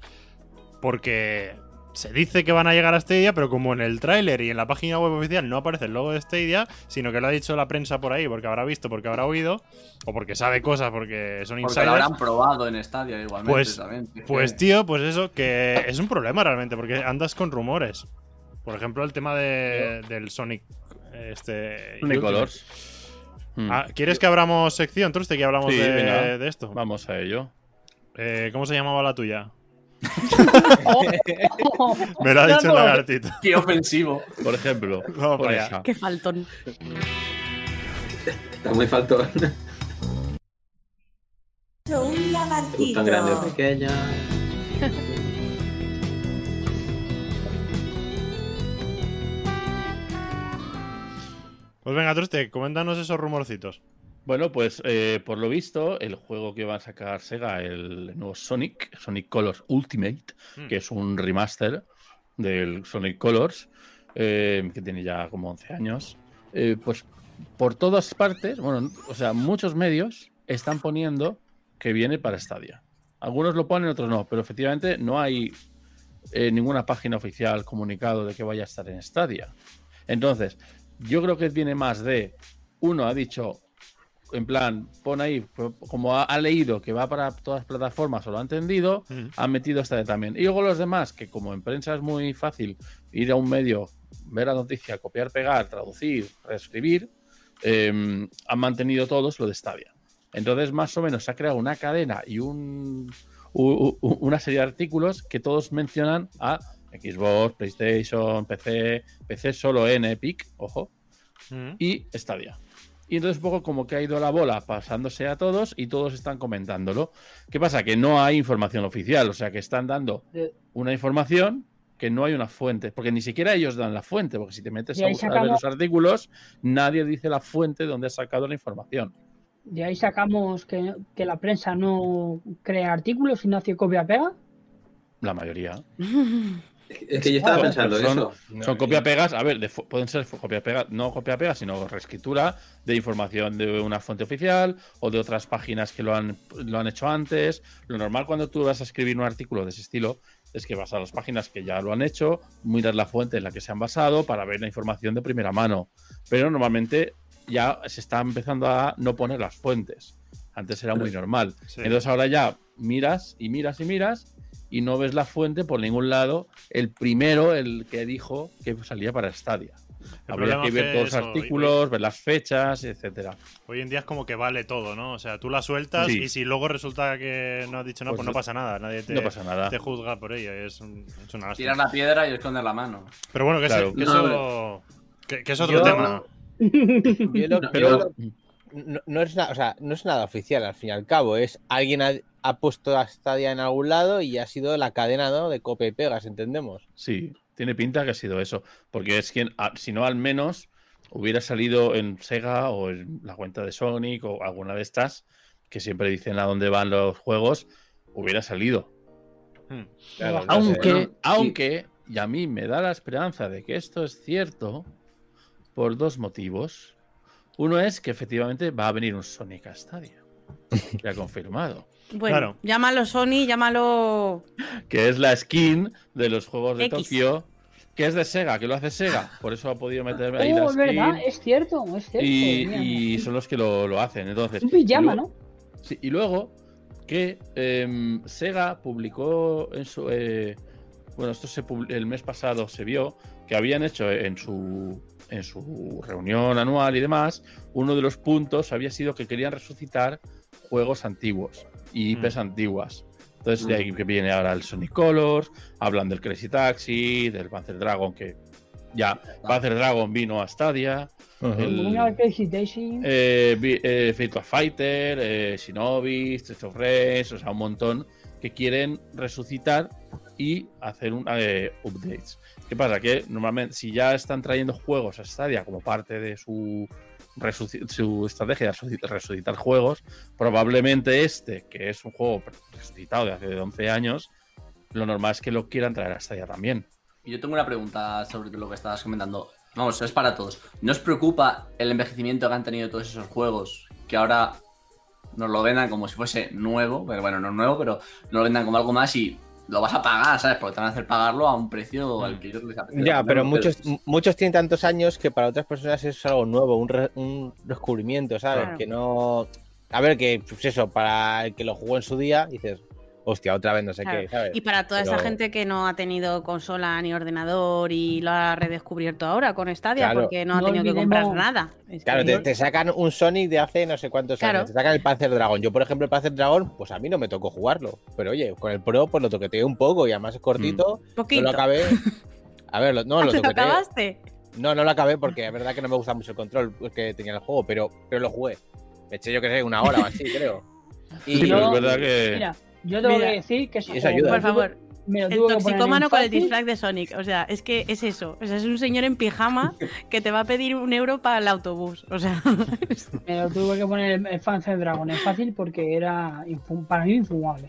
porque se dice que van a llegar a Stadia, pero como en el tráiler y en la página web oficial no aparece el logo de Stadia, sino que lo ha dicho la prensa por ahí, porque habrá visto, porque habrá oído, o porque sabe cosas, porque son Porque insiders. lo habrán probado en Stadia igualmente. Pues- también. Pues tío, pues eso, que es un problema realmente, porque andas con rumores. Por ejemplo, el tema de, del Sonic. Este. Sonic. Colors. Ah, ¿Quieres que abramos sección, Truste, que hablamos Sí, de, venga. de esto? Vamos a ello. Eh, ¿Cómo se llamaba la tuya? [LAUGHS] Me lo ha dicho no. el lagartito. Qué ofensivo. Por ejemplo. Vamos por allá. Qué faltón. Está muy faltón. Un lagartito. Tan grande o pequeña. Pues venga, Truste, coméntanos esos rumorcitos. Bueno, pues eh, por lo visto, el juego que va a sacar Sega, el nuevo Sonic, Sonic Colors Ultimate, Mm. que es un remaster del Sonic Colors, eh, que tiene ya como 11 años, eh, pues por todas partes, bueno, o sea, muchos medios están poniendo que viene para Stadia. Algunos lo ponen, otros no, pero efectivamente no hay ninguna página oficial comunicado de que vaya a estar en Stadia. Entonces, yo creo que viene más de, uno ha dicho, en plan, pon ahí, como ha, ha leído que va para todas las plataformas o lo ha entendido, Mm. han metido esta de también. Y luego los demás, que como en prensa es muy fácil ir a un medio, ver la noticia, copiar, pegar, traducir, reescribir, eh, han mantenido todos lo de Stadia. Entonces, más o menos, se ha creado una cadena y un, u- u- una serie de artículos que todos mencionan a Xbox, PlayStation, PC, PC solo en Epic, ojo, Mm. y Stadia. Y entonces un poco como que ha ido la bola pasándose a todos y todos están comentándolo. ¿Qué pasa? Que no hay información oficial, o sea que están dando una información que no hay una fuente, porque ni siquiera ellos dan la fuente, porque si te metes a buscar a ver sacamos- los artículos, nadie dice la fuente donde ha sacado la información. De ahí sacamos que, que la prensa no crea artículos y no hace copia-pega. La mayoría. [LAUGHS] Es que yo estaba Claro, pensando son- eso. Son copia-pegas, a ver, de pueden ser copia-pegas, no copia-pegas, sino reescritura de información de una fuente oficial o de otras páginas que lo han, lo han hecho antes. Lo normal cuando tú vas a escribir un artículo de ese estilo es que vas a las páginas que ya lo han hecho, miras la fuente en la que se han basado para ver la información de primera mano. Pero normalmente ya se está empezando a no poner las fuentes. Antes era muy normal. Sí. Entonces ahora ya miras y miras y miras y no ves la fuente por ningún lado. El primero, el que dijo que salía para Stadia. El Habría que es ver todos los artículos, ver las fechas, etcétera. Hoy en día es como que vale todo, ¿no? O sea, tú la sueltas Sí. y si luego resulta que no has dicho nada, Pues pues, no pasa nada. Nadie te, no pasa nada. te juzga por ello. Es, un- es una lástima. Tirar la piedra y esconder la mano. Pero bueno, que, Claro. eso, que, No, eso, que- que es otro Yo- tema. Yo lo- Pero- yo lo- no, no es nada, o sea, no es nada oficial al fin y al cabo. Es alguien ha, ha puesto a Stadia en algún lado y ha sido la cadena ¿no? de copia y pegas, entendemos. Sí, tiene pinta que ha sido eso. Porque es quien, a- si no, al menos hubiera salido en Sega o en la cuenta de Sonic o alguna de estas, que siempre dicen a dónde van los juegos, hubiera salido. Hmm. Claro, no sé. Aunque, Bueno, aunque, y a mí me da la esperanza de que esto es cierto por dos motivos. Uno es que efectivamente va a venir un Sonic a Stadia. [LAUGHS] Ha confirmado. Bueno, Claro. llámalo Sony, llámalo. Que es la skin de los juegos de X. Tokio. Que es de Sega, que lo hace Sega. Por eso ha podido meter ahí la Oh, es verdad, es cierto, es cierto. Y, mira, y mira. son los que lo, lo hacen. Entonces, Un pijama, y ¿no? luego- Sí, y luego que em, Sega publicó en su. eh, bueno, esto se el mes pasado se vio que habían hecho en su, en su reunión anual y demás. Uno de los puntos había sido que querían resucitar juegos antiguos y IPs Mm. antiguas. Entonces, de ahí que viene ahora el Sonic Colors, hablan del Crazy Taxi, del Panzer Dragon, que ya Panzer Dragon vino a Stadia. el- Una Crazy Daisy. eh, vi- eh, Virtua Fighter, eh, Shinobi, Streets of Rage, o sea, un montón que quieren resucitar y hacer un, eh, updates. ¿Qué pasa? Que normalmente, si ya están trayendo juegos a Stadia como parte de su, su estrategia de resuci- resucitar juegos, probablemente este, que es un juego resucitado de hace 11 años, lo normal es que lo quieran traer a Stadia también. Yo tengo una pregunta sobre lo que estabas comentando. Vamos, es para todos. ¿No os preocupa el envejecimiento que han tenido todos esos juegos que ahora nos lo vendan como si fuese nuevo? Pero bueno, no nuevo, pero nos lo vendan como algo más y lo vas a pagar, ¿sabes? Porque te van a hacer pagarlo a un precio al que ellos les apetece Ya, pero muchos, muchos tienen tantos años que para otras personas eso es algo nuevo, un, re- un descubrimiento, ¿sabes? Claro. Que no. A ver, que pues eso, para el que lo jugó en su día, dices, hostia, otra vez no sé Claro. qué, ¿sabes? Y para toda esa gente que no ha tenido consola ni ordenador y lo ha redescubierto ahora con Stadia Claro. porque no ha No tenido que comprar nada. Es Claro, que- te, te sacan un Sonic de hace no sé cuántos Claro. años. Te sacan el Panzer Dragon. Yo, por ejemplo, el Panzer Dragon, pues a mí no me tocó jugarlo. Pero oye, con el Pro, pues lo toqueteé un poco y además es cortito. No Poquito. lo acabé. A ver, lo- no, ¿Te lo [LAUGHS] lo toqueteé. acabaste? No, no lo acabé porque es verdad que no me gusta mucho el control que tenía el juego, pero, pero lo jugué. Me eché yo que sé, una hora o así, [LAUGHS] creo. Y Sí, pero es verdad que. Mira, yo tengo Mira. que decir que eso ayuda. Por favor. me lo El tuve que poner en toxicómano con el disfraz de Sonic. O sea, es que es eso. O sea, es un señor en pijama [LAUGHS] que te va a pedir un euro para el autobús. O sea, [LAUGHS] Me lo tuve que poner el, el Panzer Dragon en fácil porque era para mí infumable.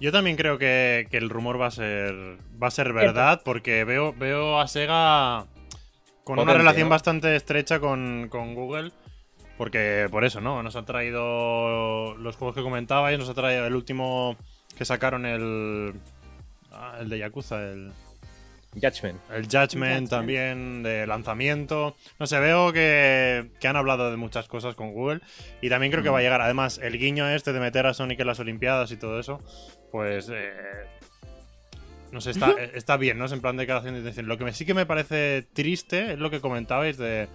Yo también creo que, que el rumor va a ser va a ser verdad porque veo, veo a Sega con una relación ¿no? bastante estrecha con, con Google. Porque por eso, ¿no? Nos ha traído los juegos que comentabais, nos ha traído el último que sacaron el... ah, el de Yakuza, el, Judgment. el Judgment también de lanzamiento. No sé, veo que, que han hablado de muchas cosas con Google y también creo que va a llegar. Además, el guiño este de meter a Sonic en las Olimpiadas y todo eso, pues... eh, no sé, está, eh, está bien, ¿no? Es en plan de creación de intención. Lo que me, sí que me parece triste es lo que comentabais de...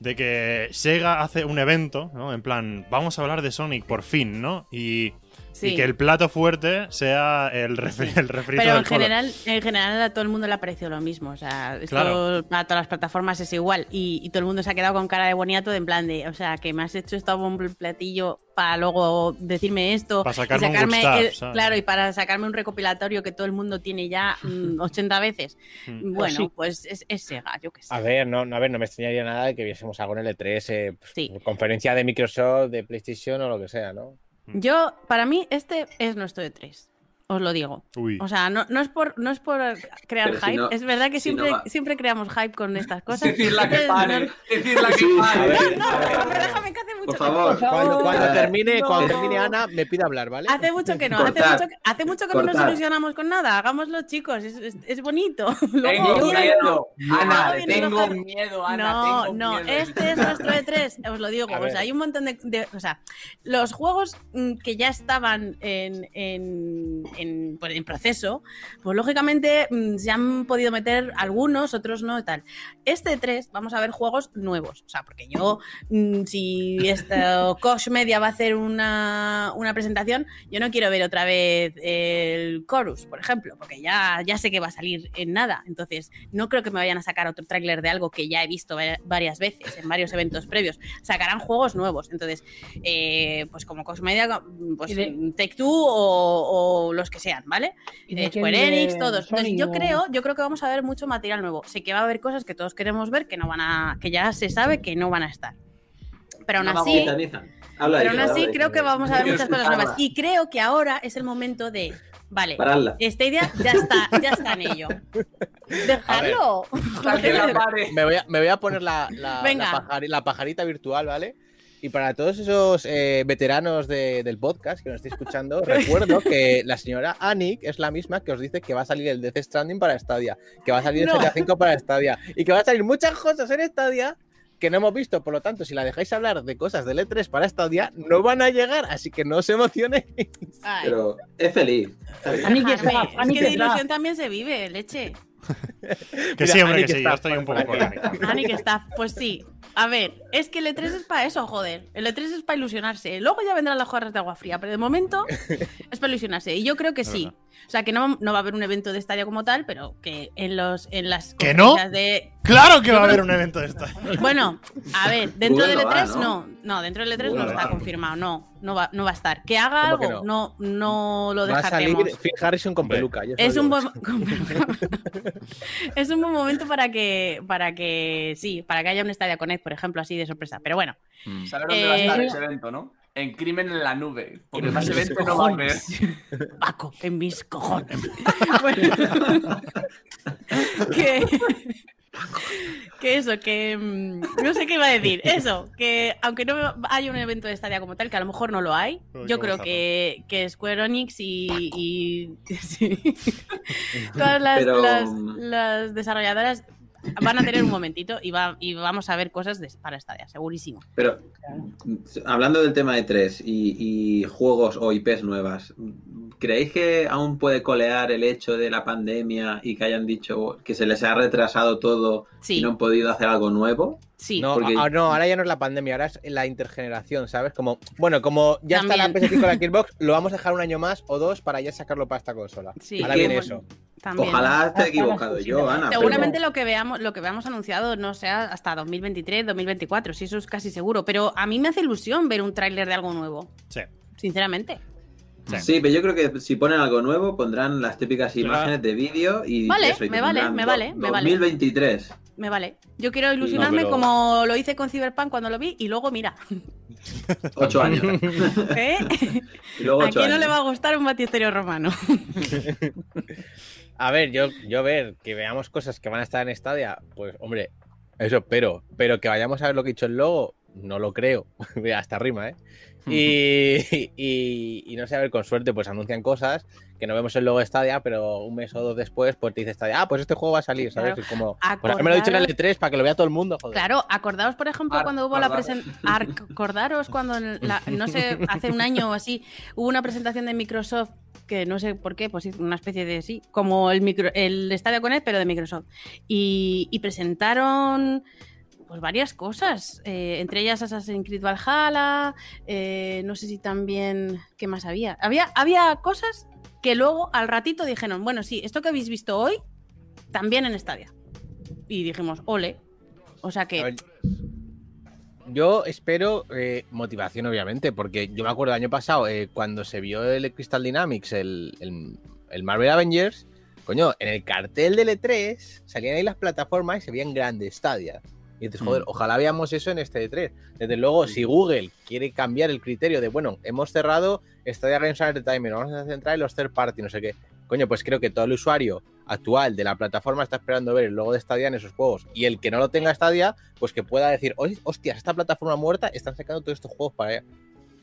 De que Sega hace un evento, ¿no? En plan, vamos a hablar de Sonic por fin, ¿no? Y, sí. y que el plato fuerte sea el, refri el refrito Pero del en general, en general a todo el mundo le ha parecido lo mismo. O sea, esto Claro. para todas las plataformas es igual. Y, y todo el mundo se ha quedado con cara de boniato de en plan de, o sea, que me has hecho esto a un platillo para luego decirme esto. Para y sacarme un sacarme el- ¿sabes? Claro, y para sacarme un recopilatorio que todo el mundo tiene ya mm, 80 veces. Mm. Bueno, sí. pues es, es Sega, yo qué sé. A ver, no, no, a ver, no me extrañaría nada de que viésemos algo en el E3, eh, pues, Sí. conferencia de Microsoft, de PlayStation o lo que sea, ¿no? Yo, para mí, este es nuestro de 3 Os lo digo. Uy. O sea, no, no es por no es por crear Pero si hype. no- es verdad que si no siempre, siempre creamos hype con estas cosas. Decirla que Entonces, pare. no- Decirla que pare. No, pero déjame que hace mucho Por que- favor. Cuando, cuando termine, cuando no. termine Ana, me pide hablar, ¿vale? Hace mucho que no, hace mucho que, hace mucho que no nos ilusionamos con nada. Hagámoslo, chicos, es, es, es bonito. [LAUGHS] Tengo miedo. Ana, tengo miedo, Ana. No, tengo no, miedo. este es nuestro E3, os lo digo. A O ver. sea, hay un montón de, de- O sea, los juegos mm, que ya estaban en, en, en, en proceso, pues lógicamente mm, se han podido meter algunos, otros no y tal. Este 3 vamos a ver juegos nuevos. O sea, porque yo, mm, si esto, [LAUGHS] Koch Media va a hacer una, una presentación, yo no quiero ver otra vez el Chorus, por ejemplo, porque ya, ya sé que va a salir en nada. Entonces, no creo que me vayan a sacar otro tráiler de algo que ya he visto va- varias veces en varios eventos previos. Sacarán juegos nuevos. Entonces, eh, pues como Koch Media, pues de- Take Two o, o los que sean, ¿vale? ¿Y de Eh, Square Enix, todos. Entonces, yo o- creo, yo creo que vamos a ver mucho material nuevo. Sé que va a haber cosas que todos queremos ver que no van a, que ya se sabe que no van a estar. Pero aún No, así. Habla, pero aún así habla, creo que vamos a ver muchas cosas nuevas. Y creo que ahora es el momento de, vale, Paradla. Stadia ya está, ya está en ello. Dejarlo. [LAUGHS] Me voy a, me voy a poner la, la, Venga. la pajari- la pajarita virtual, ¿vale? Y para todos esos eh, veteranos de- del podcast que nos estáis escuchando, [LAUGHS] recuerdo que la señora Anik es la misma que os dice que va a salir el Death Stranding para Stadia, que va a salir No. el GTA 5 para Stadia y que va a salir muchas cosas en Stadia que no hemos visto. Por lo tanto, si la dejáis hablar de cosas del E3 para Stadia, no van a llegar, así que no os emocionéis. Ay, Pero es feliz. Está bien. Ani que déjame. está, Es Ani que de ilusión también se vive, leche. [LAUGHS] Que Mira, sí, hombre, Ani que que sí. está Yo estoy un poco con Ani. Ani que está, pues sí. A ver, es que el E3 es para eso, joder. El E3 es para ilusionarse. Luego ya vendrán las jugadas de agua fría, pero de momento [LAUGHS] es para ilusionarse. Y yo creo que sí. O sea, que no, no va a haber un evento de estadio como tal, pero que en los en las ¿Que no? de ¡Claro que va a haber un evento de esta! [LAUGHS] Bueno, a ver, dentro del no va, E3 ¿no? no. No, dentro del E3 Google no está va. confirmado. No, no va, no va a estar. Que haga ¿Cómo que algo, no, no lo Va a salir. Phil Harrison con peluca. Es un buen [LAUGHS] es un buen momento para que para que sí, para que haya un Stadia Connect, por ejemplo, así de sorpresa. Pero bueno, ¿Sabes dónde va a estar Eh, ese evento, no? En Crimen en la Nube. Porque En más evento no va a haber. [LAUGHS] Paco, en mis cojones. Bueno, que, [LAUGHS] que eso, que mm, no sé qué iba a decir. Eso, que aunque no haya un evento de Stadia como tal, que a lo mejor no lo hay, Uy, yo creo que, que Square Enix y, y- [LAUGHS] sí, todas las, Pero- las- las desarrolladoras van a tener un momentito y, va, y vamos a ver cosas de- para Stadia, segurísimo. Pero hablando del tema de 3 y, y juegos o IPs nuevas, ¿creéis que aún puede colear el hecho de la pandemia y que hayan dicho que se les ha retrasado todo Sí. y no han podido hacer algo nuevo? Sí. No, Porque- no, ahora ya no es la pandemia, ahora es la intergeneración, ¿sabes? Como, bueno, como ya está la También. PS5 y la Xbox, lo vamos a dejar un año más o dos para ya sacarlo para esta consola. Sí, ahora viene eso. También. Ojalá esté equivocado yo. Ana. pero- Seguramente lo que veamos, lo que veamos anunciado no sea hasta 2023, 2024, sí, eso es casi seguro. Pero a mí me hace ilusión ver un tráiler de algo nuevo, Sí. sinceramente. Sí, pero yo creo que si ponen algo nuevo pondrán las típicas Claro. imágenes de vídeo y Vale, eso, y me vale, me vale, me vale. 2023. Me vale. Yo quiero ilusionarme pero- como lo hice con Cyberpunk cuando lo vi y luego mira. [LAUGHS] Ocho años. [LAUGHS] ¿eh? Y luego ¿A quién no le va a gustar un batisterio romano? [LAUGHS] A ver, yo, yo ver que veamos cosas que van a estar en Stadia, pues hombre, eso espero. Pero que vayamos a ver lo que ha dicho el logo, no lo creo. [LAUGHS] Hasta rima, ¿eh? Y, [LAUGHS] y, y no sé, a ver, con suerte, pues anuncian cosas que no vemos el logo de Stadia, pero un mes o dos después, pues te dice Stadia, ah, pues este juego va a salir, ¿sabes? Claro. Es como, pues me lo he dicho en el E3 para que lo vea todo el mundo, joder. Claro, acordaos, por ejemplo, cuando hubo la Acordaros. presentación. Acordaros cuando, en la- no sé, hace un año o así, hubo una presentación de Microsoft que no sé por qué, pues sí, una especie de sí, como el, micro, el Stadia Connect, pero de Microsoft. Y, y presentaron pues varias cosas, eh, entre ellas Assassin's Creed Valhalla, eh, no sé si también, ¿qué más había? Había, cosas que luego al ratito dijeron, bueno, sí, esto que habéis visto hoy, también en Stadia. Y dijimos, ole. O sea que yo espero eh, motivación, obviamente, porque yo me acuerdo el año pasado, eh, cuando se vio el Crystal Dynamics, el, el- el Marvel Avengers, coño, en el cartel del E3 salían ahí las plataformas y se veían grandes Stadia. Y joder, Mm. ojalá veamos eso en este E3. Desde luego, si Google quiere cambiar el criterio de, bueno, hemos cerrado Stadia Games Entertainment, vamos a centrar en los third party, no sé qué. Coño, pues creo que todo el usuario actual de la plataforma está esperando ver el logo de Stadia en esos juegos. Y el que no lo tenga Stadia, pues que pueda decir, "Oye, hostias, esta plataforma muerta, están sacando todos estos juegos para allá.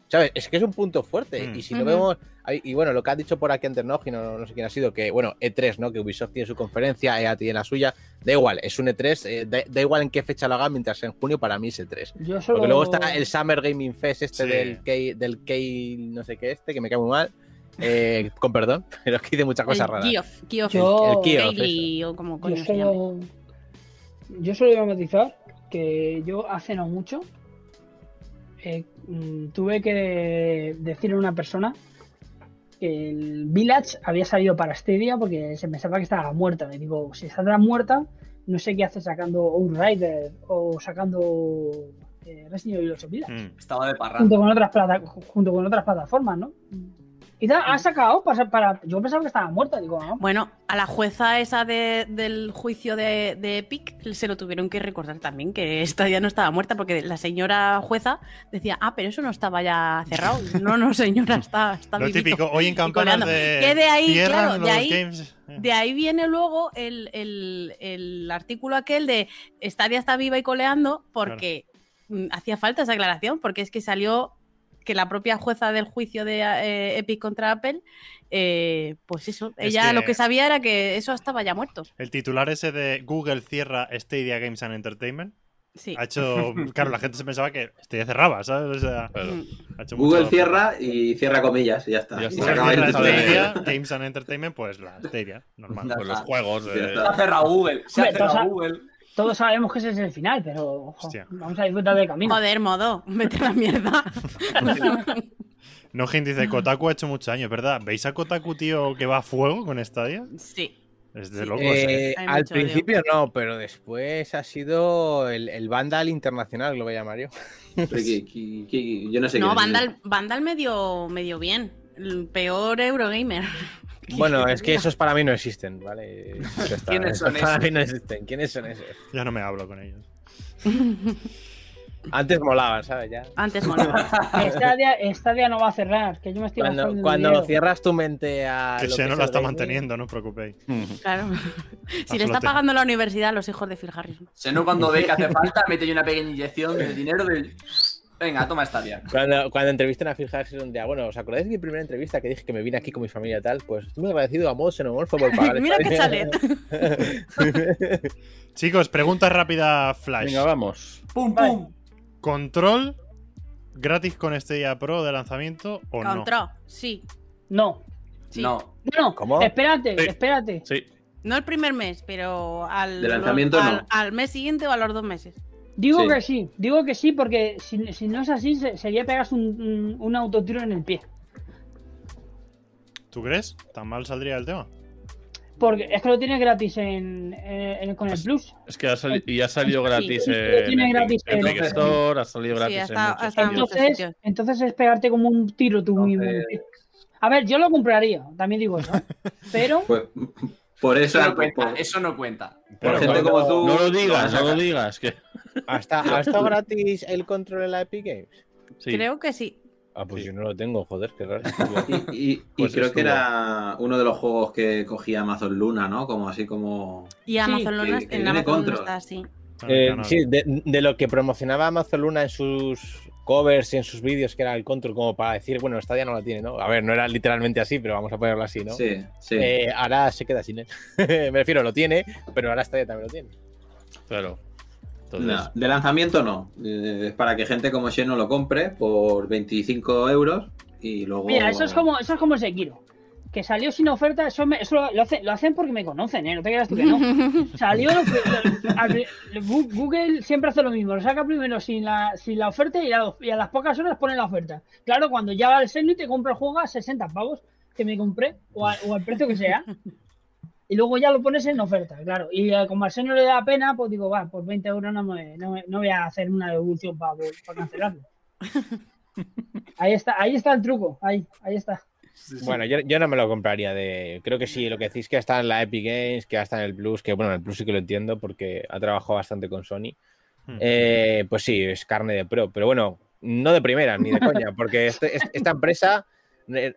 ¿Sabes? Es que es un punto fuerte. Mm. Y si no Ujú. vemos. Y bueno, lo que ha dicho por aquí antes Noji, no, no sé quién ha sido, que bueno, E3, ¿no? Que Ubisoft tiene su conferencia, EA tiene la suya. Da igual, es un E3, eh, da, da igual en qué fecha lo hagan, mientras en junio para mí es E3. Yo solo... Porque luego está el Summer Gaming Fest este Sí. del K, del K no sé qué este, que me cae muy mal. Eh, con perdón, [LAUGHS] pero es que dice muchas cosas el raras. Geoff, Geoff, Yo- El o como coño Yo se llame. solo, yo solo iba a matizar que yo hace no mucho eh, mm, tuve que decirle a una persona que el Village había salido para Stadia porque se pensaba que estaba muerta. Y digo, si está muerta, no sé qué hace sacando Outrider o sacando eh, Resident Evil 8 Village. Mm. Estaba de Junto parranda. con otras plata- junto con otras plataformas, ¿no? Y ha sacado para, para- Yo pensaba que estaba muerta, digo, ah, Bueno, a la jueza esa de- del juicio de, de Epic se lo tuvieron que recordar también, que esta ya no estaba muerta, porque la señora jueza decía, ah, pero eso no estaba ya cerrado. [LAUGHS] No, no, señora, está, está Lo vivito". típico, hoy en campanas de. Que de ahí, claro, de ahí- games. De ahí viene luego el, el- el artículo aquel de Stadia está viva y coleando porque hacía falta esa aclaración, porque es que salió que la propia jueza del juicio de eh, Epic contra Apple, eh, pues eso, Es ella que- lo que sabía era que eso estaba ya muerto. El titular ese de Google cierra Stadia Games and Entertainment Sí. ha hecho. Claro, la gente se pensaba que Stadia cerraba, ¿sabes? O sea, Mm. ha hecho Google mucho- cierra y cierra comillas y ya está. Ya Y se está. Google acaba cierra el titular. Stadia, Games and Entertainment, pues la Stadia, normal. Con los juegos. Eh, Se ha cerrado Google. Se ha cerrado Google. Todos sabemos que ese es el final, pero ojo, vamos a disfrutar del camino. Joder, modo, vete a la mierda. No, gente dice, Kotaku ha hecho muchos años, ¿verdad? ¿Veis a Kotaku, tío, que va a fuego con Stadia? sí. Es de Sí. locos, ¿eh? Eh, Hay al odio. principio no, pero después ha sido el, el Vandal internacional, lo voy a llamar yo. No sé No, Vandal medio, medio bien. El peor Eurogamer. [LAUGHS] Bueno, es que esos para mí no existen, ¿vale? Está, ¿Quiénes esos son para esos? mí no existen. ¿Quiénes son esos? Ya no me hablo con ellos. [LAUGHS] Antes molaban, ¿sabes? Ya. Antes molaba. [LAUGHS] Stadia, Stadia no va a cerrar, que yo me estoy Cuando, cuando cierras tu mente a. Que lo se no la está manteniendo, no os preocupéis. Claro. Si le está pagando la universidad a los hijos de Phil Harrison. Seno cuando ve que hace falta, mete una pequeña inyección de dinero de... Venga, toma esta día. Cuando, cuando entrevistan a Phil Harrison, de, bueno, ¿os acordáis de mi primera entrevista que dije que me vine aquí con mi familia y tal? Pues tú me has agradecido a modo xenomorfo por [LAUGHS] pagar. Mira qué chalet. [LAUGHS] Chicos, pregunta rápida Flash. Venga, vamos. ¡Pum, pum! ¿Control gratis con Stadia Pro de lanzamiento o no? Control, sí. No, sí. No. no, ¿Cómo? espérate, Sí. espérate. Sí. No el primer mes, pero al, De lanzamiento, al, no. al mes siguiente o a los dos meses. Digo Sí. que sí, digo que sí, porque si, si no es así, se- sería pegarse un, un, un autotiro en el pie. ¿Tú crees? ¿Tan mal saldría el tema? Porque es que lo tiene gratis en, en- en- con el Plus. Es que ha sali- y ha salido gratis Sí, en, tiene en gratis Epic- en en- Epic Store, ha salido Sí, gratis hasta- en muchos hasta en muchos Entonces, sitios. entonces es pegarte como un tiro tú mismo. el. A ver, yo lo compraría, también digo eso. ¿eh? [LAUGHS] Pero Pues, por eso, Eso no por, cuenta. Eso no cuenta. por Pero gente cuando- como tú. No lo digas, no lo digas. Que... ¿Hasta, ¿Ha estado [LAUGHS] gratis el control en la Epic Games? Sí. Creo que sí. Ah, pues Sí. yo no lo tengo, joder, qué raro. [LAUGHS] Y, y- y Pues creo que era uno de los juegos que cogía Amazon Luna, ¿no? Como así como. Y Amazon Luna, que- que en Amazon Luna Control. está así. El Eh, sí, de, de lo que promocionaba Amazon Luna en sus covers y en sus vídeos, que era el control, como para decir, bueno, esta ya no la tiene, ¿no? A ver, no era literalmente así, pero vamos a ponerlo así, ¿no? Sí, sí. Eh, ahora se queda sin él. [LAUGHS] Me refiero, lo tiene, pero ahora esta ya también lo tiene. Claro. Entonces, No, de lanzamiento no. Eh, es para que gente como Xeno lo compre por 25 euros y luego. mira, eso es como, eso es como Sekiro. Que salió sin oferta, eso, me- eso lo, lo hace- lo hacen porque me conocen, ¿eh? No te creas tú que no. [LAUGHS] Salió lo Google siempre hace lo mismo, lo saca primero sin la, sin la oferta y a, y a las pocas horas pone la oferta. Claro, cuando llega el Seno y te compra el juego a 60 pavos que me compré, o, a- o al precio que sea, y luego ya lo pones en oferta, claro. Y eh, como al Seno le da pena, pues digo, va, por 20 euros no, me, no, me- no voy a hacer una devolución para, para cancelarlo. [LAUGHS] Ahí está, ahí está el truco, ahí, ahí está. Bueno, yo, yo no me lo compraría de. Creo que sí, lo que decís que está en la Epic Games, que está en el Plus, que bueno, en el Plus sí que lo entiendo porque ha trabajado bastante con Sony. Hmm. Eh, pues sí, es carne de pro, pero bueno, no de primera ni de coña, porque este- es- esta empresa,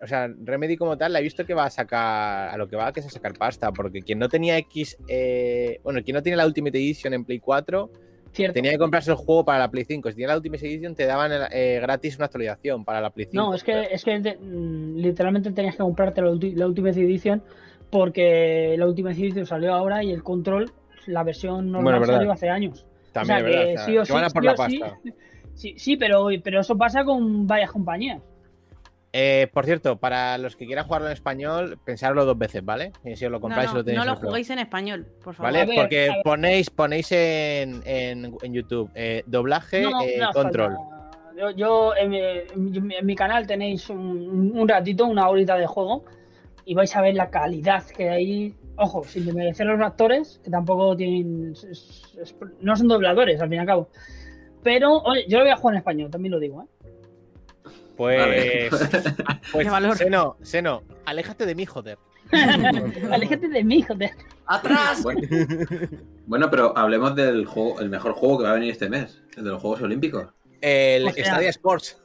o sea, Remedy como tal, la he visto que va a sacar, a lo que va, que es a sacar pasta, porque quien no tenía X, eh, bueno, quien no tiene la Ultimate Edition en Play 4, Cierto. tenía que comprarse el juego para la Play 5. Si tenía la Ultimate Edition, te daban eh, gratis una actualización para la Play 5. No, es que, es que te- mm, literalmente tenías que comprarte la, la Ultimate Edition porque la Ultimate Edition salió ahora y el control, la versión normal Bueno, salió hace años. También o sea, verdad, que o sea, sí o que van a por sí la pasta. [LAUGHS] Sí, sí, pero, pero eso pasa con varias compañías. Eh, por cierto, para los que quieran jugarlo en español, pensadlo dos veces, ¿vale? Y si os lo No, compráis, no, lo tenéis no en lo Pro. juguéis en español, por favor. ¿Vale? Ver, Porque ponéis, ponéis en, en- en YouTube eh, doblaje No, eh, no control. Yo, yo en, mi, en mi- en canal tenéis un, un ratito, una horita de juego, y vais a ver la calidad que hay. Ojo, sin desmerecer los actores, que tampoco tienen. es- es- no son dobladores, al fin y al cabo. Pero, oye, yo lo voy a jugar en español, también lo digo, ¿eh? [LAUGHS] Pues, pues Qué valor. Seno, Seno, aléjate de mí, joder. [LAUGHS] Aléjate de mí, joder. ¡Atrás! Bueno, bueno, pero hablemos del juego, el mejor juego que va a venir este mes, el de los Juegos Olímpicos. El O sea- Stadia Sports.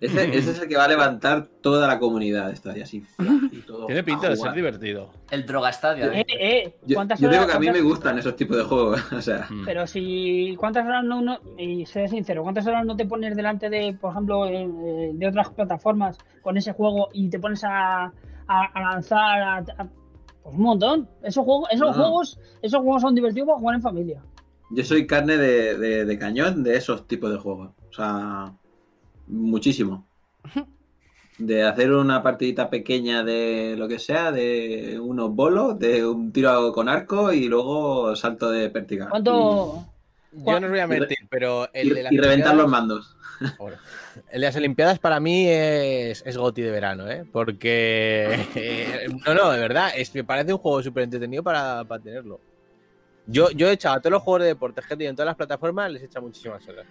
Ese, ese es el que va a levantar toda la comunidad de Stadia, así. y todo Tiene pinta de ser jugar. divertido. El Droga Stadia. Eh, eh, Yo, ¿cuántas yo digo que a mí me gustan esos tipos de juegos. [LAUGHS] O sea, Mm. Pero si, ¿cuántas horas no, no- y sé sincero, cuántas horas no te pones delante de, por ejemplo, eh, de otras plataformas con ese juego y te pones a, a- a lanzar a- a- pues un montón? Esos juegos, esos Ah. juegos, esos juegos son divertidos para jugar en familia. yo soy carne de, de- de cañón de esos tipos de juegos. O sea, muchísimo. De hacer una partidita pequeña de lo que sea, de unos bolos, de un tiro con arco y luego salto de pértiga. ¿Cuánto? Yo no os voy a mentir, pero Y, el y- de las y reventar los Olimpiadas- mandos. El de las Olimpiadas para mí es, es Goti de verano, ¿eh? Porque. [LAUGHS] no, no, de verdad, es me parece un juego súper entretenido para, para tenerlo. Yo, yo he echado a todos los juegos de deporte que he tenido en todas las plataformas, les he echado muchísimas horas.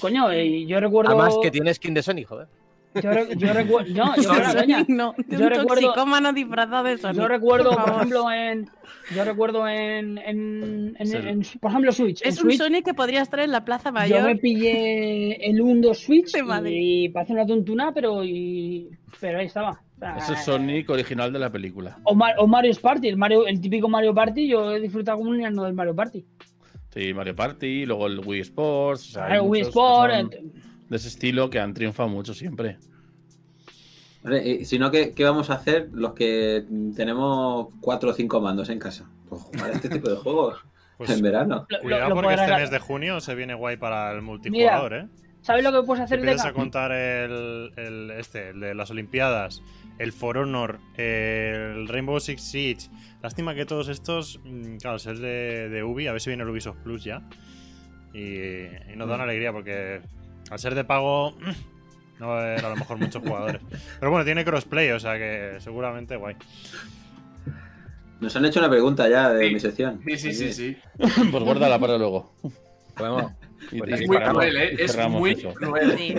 Coño, eh, yo recuerdo. Además que tiene skin de Sony, joder. Yo, re- yo [LAUGHS] recuerdo. No, yo, no, de Yo recuerdo- disfrazado de Sonic. Yo recuerdo, por ejemplo, en. Yo recuerdo en. en, en- Sí. en- por ejemplo, Switch. en Es un Switch, Sonic que podrías traer en la Plaza Yo Mayor. me pillé el 1 2 Switch y parece una tontuna, pero y, pero ahí estaba. Ese es Sonic original de la película. O, Mar- o Mario Party, el, Mario, el típico Mario Party, yo he disfrutado como un niño del Mario Party. Sí, Mario Party, luego el Wii Sports. o sea, hay el Wii muchos que Sport, son el- De ese estilo que han triunfado mucho siempre. Vale, y si no, ¿qué, qué vamos a hacer los que tenemos cuatro o cinco mandos en casa? Pues jugar este tipo de juegos [LAUGHS] Pues en verano. lo- cuidado lo porque podrás- este mes de junio se viene guay para el multijugador, ¿eh? ¿Sabes lo que puedes Si hacer de empiezas a contar el, el- este, el de las Olimpiadas, el For Honor, el Rainbow Six Siege. Lástima que todos estos, mm, claro, ser de, de Ubi, a ver si viene el Ubisoft Plus ya. Y, y nos dan alegría porque al ser de pago no va a haber a lo mejor muchos jugadores. [LAUGHS] Pero bueno, tiene crossplay, o sea que seguramente guay. Nos han hecho una pregunta ya de Sí. mi sección. Sí, sí, sí, sí. [LAUGHS] Pues guárdala para luego. Podemos. Y- Pues es muy cerramos- cruel, ¿eh? Es muy eso. cruel. Sí,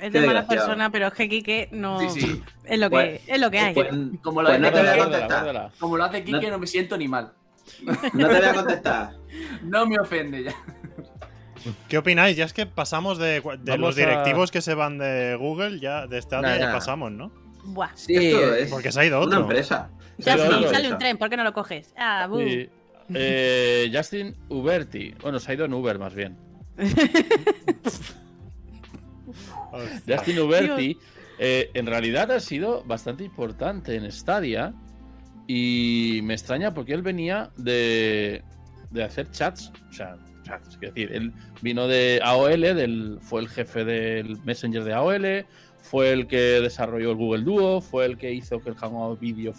es de mala persona, pero es que Quique no. Sí, sí. Es lo que, Pues- es lo que hay. Pues, Como lo pues no te voy a contestar. Como lo hace Kike, No. no me siento ni mal. No te voy a contestar. [LAUGHS] No me ofende ya. ¿Qué opináis? Ya es que pasamos de, de los a- directivos que se van de Google, ya de este Nah, ya nah. pasamos, ¿no? Buah. Sí, Esto es Porque se ha ido una otro. empresa. Sí, sí, otro. sale un tren, ¿por qué no lo coges? Ah. Sí. Eh, Justin Uberti. Bueno, se ha ido en Uber más bien. [LAUGHS] Justin Uberti eh, en realidad ha sido bastante importante en Stadia y me extraña porque él venía de, de hacer chats, o sea, chats, es decir, él vino de AOL, del, fue el jefe del Messenger de AOL, fue el que desarrolló el Google Duo, fue el que hizo que el Hangout Video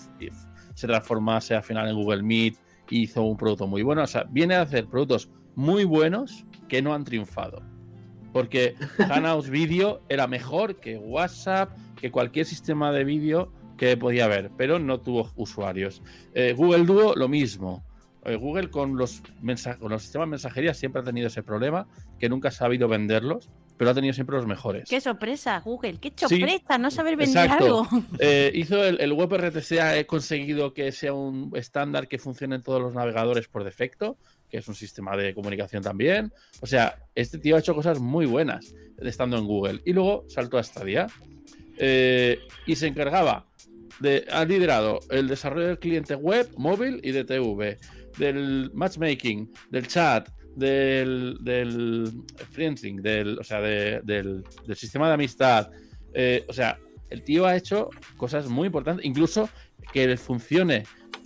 se transformase al final en Google Meet hizo un producto muy bueno, o sea, viene a hacer productos muy buenos que no han triunfado. Porque Hangouts Video era mejor que WhatsApp, que cualquier sistema de vídeo que podía haber, pero no tuvo usuarios. Eh, Google Duo, lo mismo. Eh, Google con los, con los sistemas de mensajería siempre ha tenido ese problema, que nunca ha sabido venderlos, pero ha tenido siempre los mejores. Qué sorpresa, Google. Qué Sí, sorpresa, no saber vender exacto. algo. Eh, hizo el, el WebRTC, ha conseguido que sea un estándar que funcione en todos los navegadores por defecto, que es un sistema de comunicación también. O sea, este tío ha hecho cosas muy buenas estando en Google. Y luego saltó a Stadia eh, y se encargaba de, ha liderado el desarrollo del cliente web, móvil y de TV, del matchmaking, del chat, del, del del, o sea, de- del, sistema de amistad. Eh, o sea, el tío ha hecho cosas muy importantes, incluso que funcione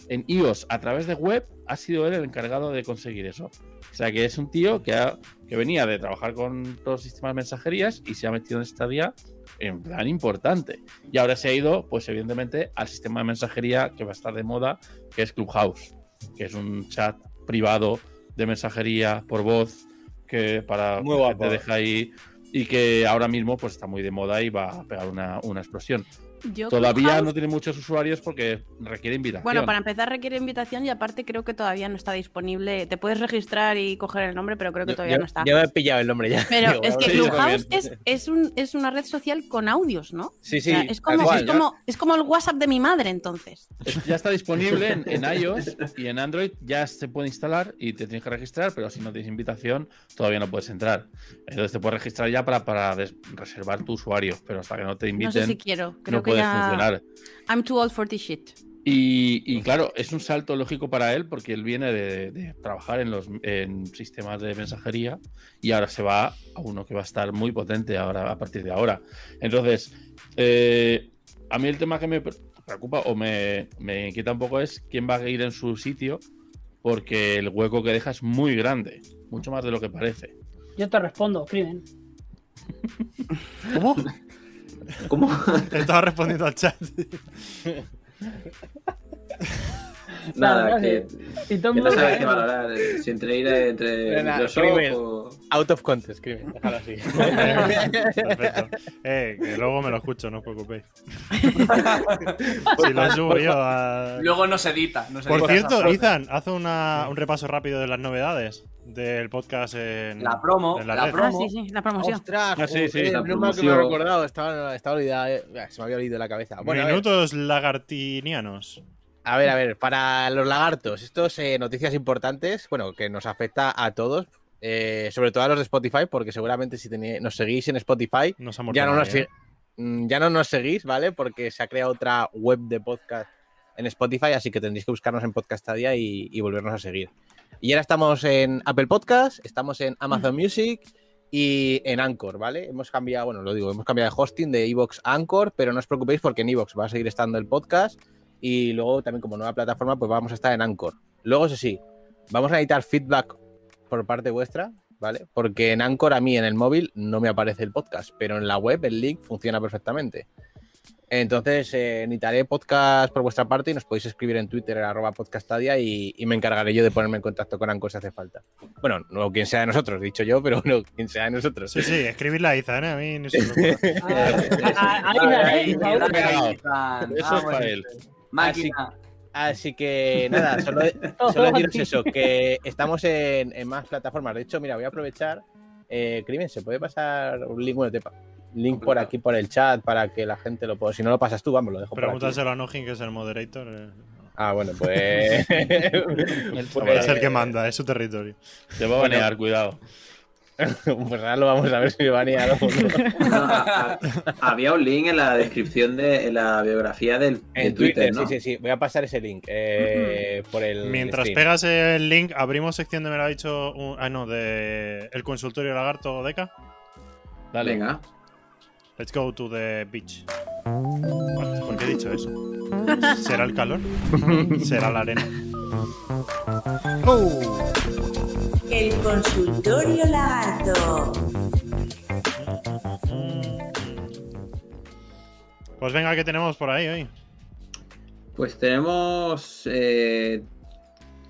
en iOS a través de web ha sido él el encargado de conseguir eso. O sea que es un tío que, ha- que venía de trabajar con los sistemas de mensajerías y se ha metido en Stadia en plan importante. Y ahora se ha ido, pues evidentemente, al sistema de mensajería que va a estar de moda, que es Clubhouse, que es un chat privado de mensajería por voz que para que te deja ahí y que ahora mismo pues está muy de moda y va a pegar una, una explosión. Yo Todavía Clubhouse- no tiene muchos usuarios porque requiere invitación. Bueno, para empezar requiere invitación y aparte creo que todavía no está disponible. Te puedes registrar y coger el nombre, pero creo que todavía yo- no está. yo me he pillado el nombre ya. Pero Digo, es que Clubhouse es, es, un, es una red social con audios, ¿no? Sí, O sí. sea, es, como, cual. es, como, es como el WhatsApp de mi madre, entonces. Es- Ya está disponible en, en iOS y en Android ya se puede instalar y te tienes que registrar, pero si no tienes invitación todavía no puedes entrar. Entonces te puedes registrar ya para, para reservar tu usuario, pero hasta que no te No inviten sé si quiero. Creo no que puedes ya. funcionar. I'm too old for this shit. Y, y claro, es un salto lógico para él porque él viene de, de trabajar en los en sistemas de mensajería y ahora se va a uno que va a estar muy potente ahora a partir de ahora. Entonces, eh, a mí el tema que me preocupa o me, me inquieta un poco es quién va a ir en su sitio porque el hueco que deja es muy grande, mucho más de lo que parece. Yo te respondo, crimen. ¿Cómo? [LAUGHS] ¿Cómo? Estaba respondiendo al chat. [LAUGHS] [LAUGHS] Nada, que, Y todo que no sabes sabe. qué valorar. eh, Si entre ir [LAUGHS] entre Microsoft crimen. o... Out of context, crimen. Déjalo así. [LAUGHS] Perfecto. Eh, que luego me lo escucho, no os preocupéis. si lo subo yo a... Luego no se edita. No se Por edita cierto, Ethan, haz una- un repaso rápido de las novedades del podcast en La promo, en la la promo. Ah, sí, sí, la promoción. Ostras, Ah, sí, sí. que me he recordado. Estaba, estaba olvidada, eh. Se me había olvidado la cabeza. Bueno. Minutos lagartinianos. A ver, a ver, para los lagartos, estos eh, noticias importantes, bueno, que nos afecta a todos, eh, sobre todo a los de Spotify, porque seguramente si teni- nos seguís en Spotify, muerto ya no, nos, mm, ya no nos seguís, ¿vale? Porque se ha creado otra web de podcast en Spotify, así que tendréis que buscarnos en Podcastadia y, y volvernos a seguir. Y ahora estamos en Apple Podcast, estamos en Amazon Music y en Anchor, ¿vale? Hemos cambiado, bueno, lo digo, hemos cambiado de hosting de Evox a Anchor, pero no os preocupéis porque en Evox va a seguir estando el podcast y luego también como nueva plataforma pues vamos a estar en Anchor. Luego, eso sí, vamos a necesitar feedback por parte vuestra, ¿vale? Porque en Anchor a mí en el móvil no me aparece el podcast, pero en la web el link funciona perfectamente. Entonces, eh, necesitaré podcast por vuestra parte y nos podéis escribir en Twitter arroba podcastadia y, y me encargaré yo de ponerme en contacto con Anchor si hace falta. Bueno, no quien sea de nosotros, dicho yo, pero no quien sea de nosotros. Sí, sí, escribirla a ¿eh? A mí ni se me. Ah. Eso Ah, es para él. Máquina. Así que nada, [LAUGHS] solo, solo deciros eso, que estamos en, en más plataformas. De hecho, mira, voy a aprovechar. Eh, Crimen, ¿se puede pasar un link? Bueno, te pa- link por aquí por el chat para que la gente lo pueda. Si no lo pasas tú, vamos, lo dejo por aquí. Pregúntaselo a Nojin, que es el moderator. eh. Ah, bueno, pues. chaval Es [LAUGHS] el que manda, es su territorio. Te va a banear, cuidado. [LAUGHS] pues ahora lo vamos a ver si me van a ir No, a- a- había un link en la descripción de en la biografía del, de En Twitter, Twitter, ¿no? sí, sí, sí. Voy a pasar ese link eh, por el. Mientras pegas el link, abrimos sección de me lo ha dicho. un- ah, no, de el consultorio lagarto Deca. Dale. Venga. Let's go to the beach. ¿Por qué he dicho eso? ¿Será el calor? [LAUGHS] ¿Será la arena? ¡Oh! El consultorio lagarto. Pues venga, ¿qué tenemos por ahí hoy? Pues tenemos eh,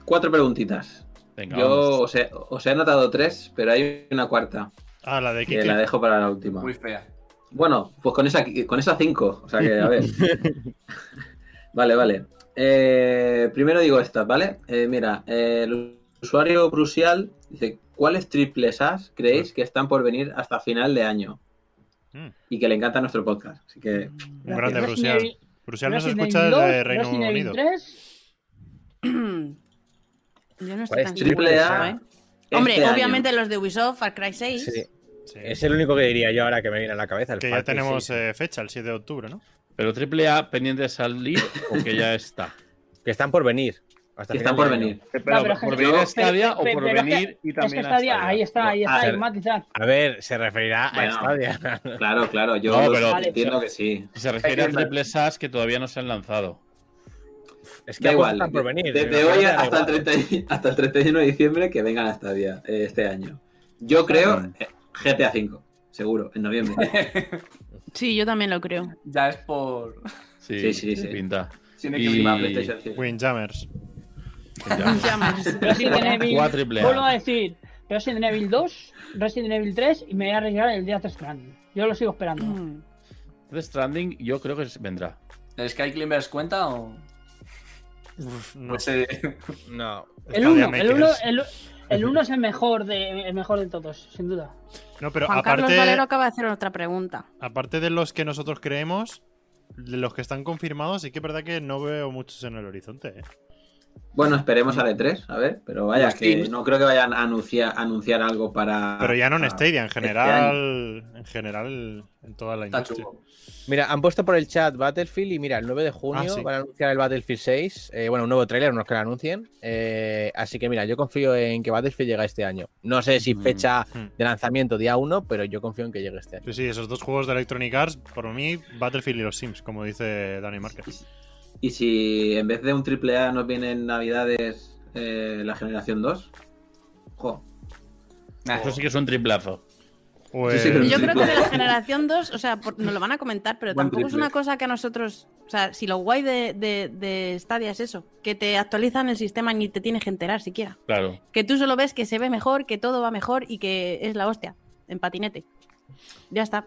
cuatro preguntitas. Venga, Yo os he, os he anotado tres, pero hay una cuarta Ah, la de que Kiki. la dejo para la última. Muy fea. Bueno, pues con esa, con esa cinco. O sea que, a ver. [LAUGHS] vale, vale. Eh, primero digo esta, ¿vale? Eh, mira, eh, el usuario Crucial dice: ¿Cuáles triples As creéis que están por venir hasta final de año? Mm, Y que le encanta nuestro podcast. Así que, un grande Brucial. Brucial nos escucha desde 2, Reino Unido. [CLEARS THROAT] 3. Yo no estoy Pues tan triple A. ¿eh? Hombre, este año. obviamente los de Ubisoft, Far Cry 6. Sí, Sí. es el único que diría yo ahora que me viene a la cabeza. El Que Far ya Cry tenemos 6. eh, fecha, el 7 de octubre, ¿no? Pero triple A pendiente de salir o que ya está. [LAUGHS] Que están por venir. Hasta están por venir. Pero, pero por venir a pero- Stadia o pero- por pero es que- venir y Es que también a Stadia, Stadia. ahí está, ahí está, Ah, ahí matizar. A ver, se referirá Bueno. a Stadia. Claro, claro, yo No, entiendo que sí. Se refiere a triple SAS que todavía no se han lanzado. Es que Da igual. cosas por venir. Desde me hoy hasta el, igual. 30 y- hasta el 31 de diciembre que vengan a Stadia eh, este año. Yo creo eh, GTA V, seguro, en noviembre. [LAUGHS] Sí, yo también lo creo. Ya es por. Sí, Sí, sí, sí. Pinta. Tiene Y- que ser PlayStation 5. Windjammers. [LAUGHS] Resident Evil. Vuelvo a decir, Resident Evil 2, Resident Evil 3 y me voy a arriesgar el Death Stranding. Yo lo sigo esperando. Mm. Death Stranding, yo creo que vendrá. ¿El Sky Climbers cuenta o.? Uf, no. Pues, eh, [LAUGHS] No. El Stadia 1, el 1 Makers. el, el [LAUGHS] uno es el mejor, de, el mejor de todos, sin duda. No, pero Juan Carlos aparte, Valero acaba de hacer otra pregunta. aparte de los que nosotros creemos, de los que están confirmados, sí que es verdad que no veo muchos en el horizonte. ¿eh? Bueno, esperemos a E3, a ver, pero vaya, Los que Teams. no creo que vayan a anunciar, anunciar algo para. Pero ya no en Stadia, en este general, en general, en toda la está industria. chulo. Mira, han puesto por el chat Battlefield y mira, el 9 de junio Ah, sí. van a anunciar el Battlefield 6. eh, bueno, un nuevo tráiler, no es que lo anuncien. eh, así que mira, yo confío en que Battlefield llega este año. No sé si Mm. fecha Mm. de lanzamiento día 1, pero yo confío en que llegue este año. Sí, sí, esos dos juegos de Electronic Arts, por mí, Battlefield y los Sims, como dice Dani Márquez. Y si en vez de un AAA nos vienen navidades eh, la generación 2, jo, Eso sí que es un triplazo. Pues, Sí, sí, pero- Yo creo que de la triple. generación 2, o sea, por- nos lo van a comentar, pero Buen tampoco es triple. una cosa que a nosotros. O sea, si lo guay de, de, de Stadia es eso, que te actualizan el sistema ni te tienes que enterar siquiera. Claro. Que tú solo ves que se ve mejor, que todo va mejor y que es la hostia, en patinete. Ya está.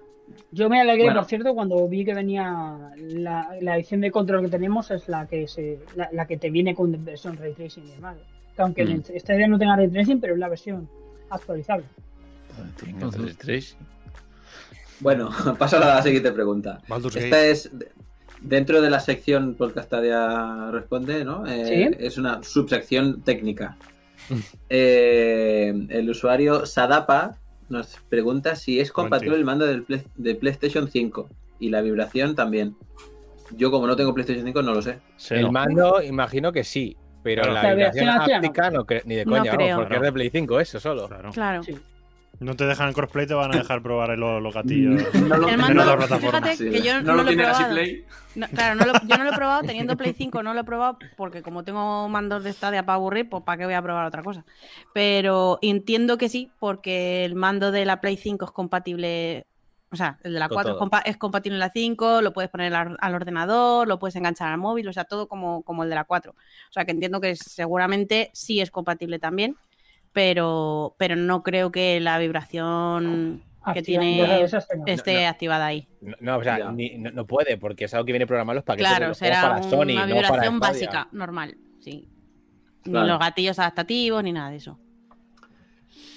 Yo me alegré, Bueno. por cierto, cuando vi que venía la, la edición de control que tenemos es la que se la, la que te viene con versión ray tracing y demás. Que aunque Mm. esta idea no tenga ray tracing, pero es la versión actualizable. Que hacer tres. Bueno, [LAUGHS] paso a la siguiente pregunta. Baldur's Esta Gate. es de- dentro de la sección Podcastadia Responde, ¿no? Eh, Sí. Es una subsección técnica. [LAUGHS] Eh, el usuario Sadapa nos pregunta si es compatible el mando del Play- de PlayStation 5 y la vibración también. Yo como no tengo PlayStation 5 no lo sé. Se El no. mando, imagino que sí, pero Claro. la La vibración vibración áptica áptica no cre- ni de No coña, vamos, porque es de Play 5 eso solo. Claro. Claro. Sí. No te dejan crossplay, te van a dejar probar los, los gatillos. No lo, El en mando, otra plataforma. fíjate Sí, que yo no no, lo lo he tiene así probado. Play. No, claro, no lo- yo no lo he probado [LAUGHS] teniendo Play 5, no lo he probado porque como tengo mandos de Stadia para aburrir, pues para qué voy a probar otra cosa. Pero entiendo que sí, porque el mando de la Play 5 es compatible, o sea, el de la Con 4 es, todo. compa- es compatible en la 5, lo puedes poner al, al ordenador, lo puedes enganchar al móvil, o sea, todo como, como el de la 4. O sea, que entiendo que seguramente sí es compatible también, pero, pero no creo que la vibración que tiene esas esté No, no. activada ahí. No, no, o sea, ni- no, no puede, porque es algo que viene programado los paquetes de Claro, los será para Sony, una no vibración para básica, normal, sí. Claro. Ni los gatillos adaptativos, ni nada de eso.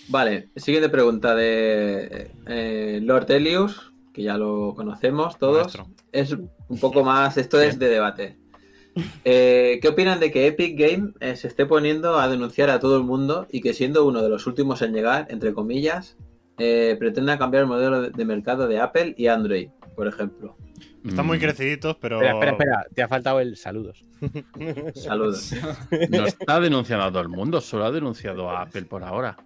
Vale, siguiente pregunta de eh, Lord Elius, que ya lo conocemos todos. Maestro. Es un poco más, esto es de debate. Eh, ¿Qué opinan de que Epic Game eh, se esté poniendo a denunciar a todo el mundo y que siendo uno de los últimos en llegar, entre comillas, eh, pretenda cambiar el modelo de, mercado de Apple y Android, por ejemplo? Están muy Mm, creciditos, pero. Espera, espera, espera, te ha faltado el saludos. [LAUGHS] Saludos. [LAUGHS] No está denunciando a todo el mundo, solo ha denunciado a Apple por ahora.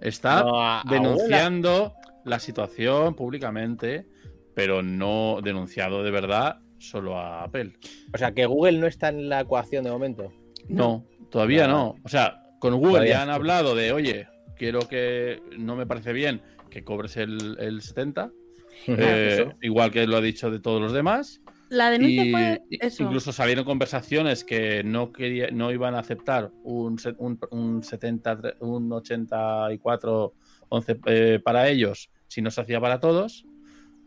Está No, denunciando la situación públicamente, pero no denunciado de verdad solo a Apple. O sea, que Google no está en la ecuación de momento. No, todavía no. O sea, con Google Todavía ya han hablado de, oye, quiero que no me parece bien que cobres el, el 70, [LAUGHS] eh, eso. igual que lo ha dicho de todos los demás. La denuncia Y- fue eso. Incluso salieron conversaciones que no quería, no iban a aceptar un, un, un 70, tre- un 84, 11 eh, para ellos si no se hacía para todos.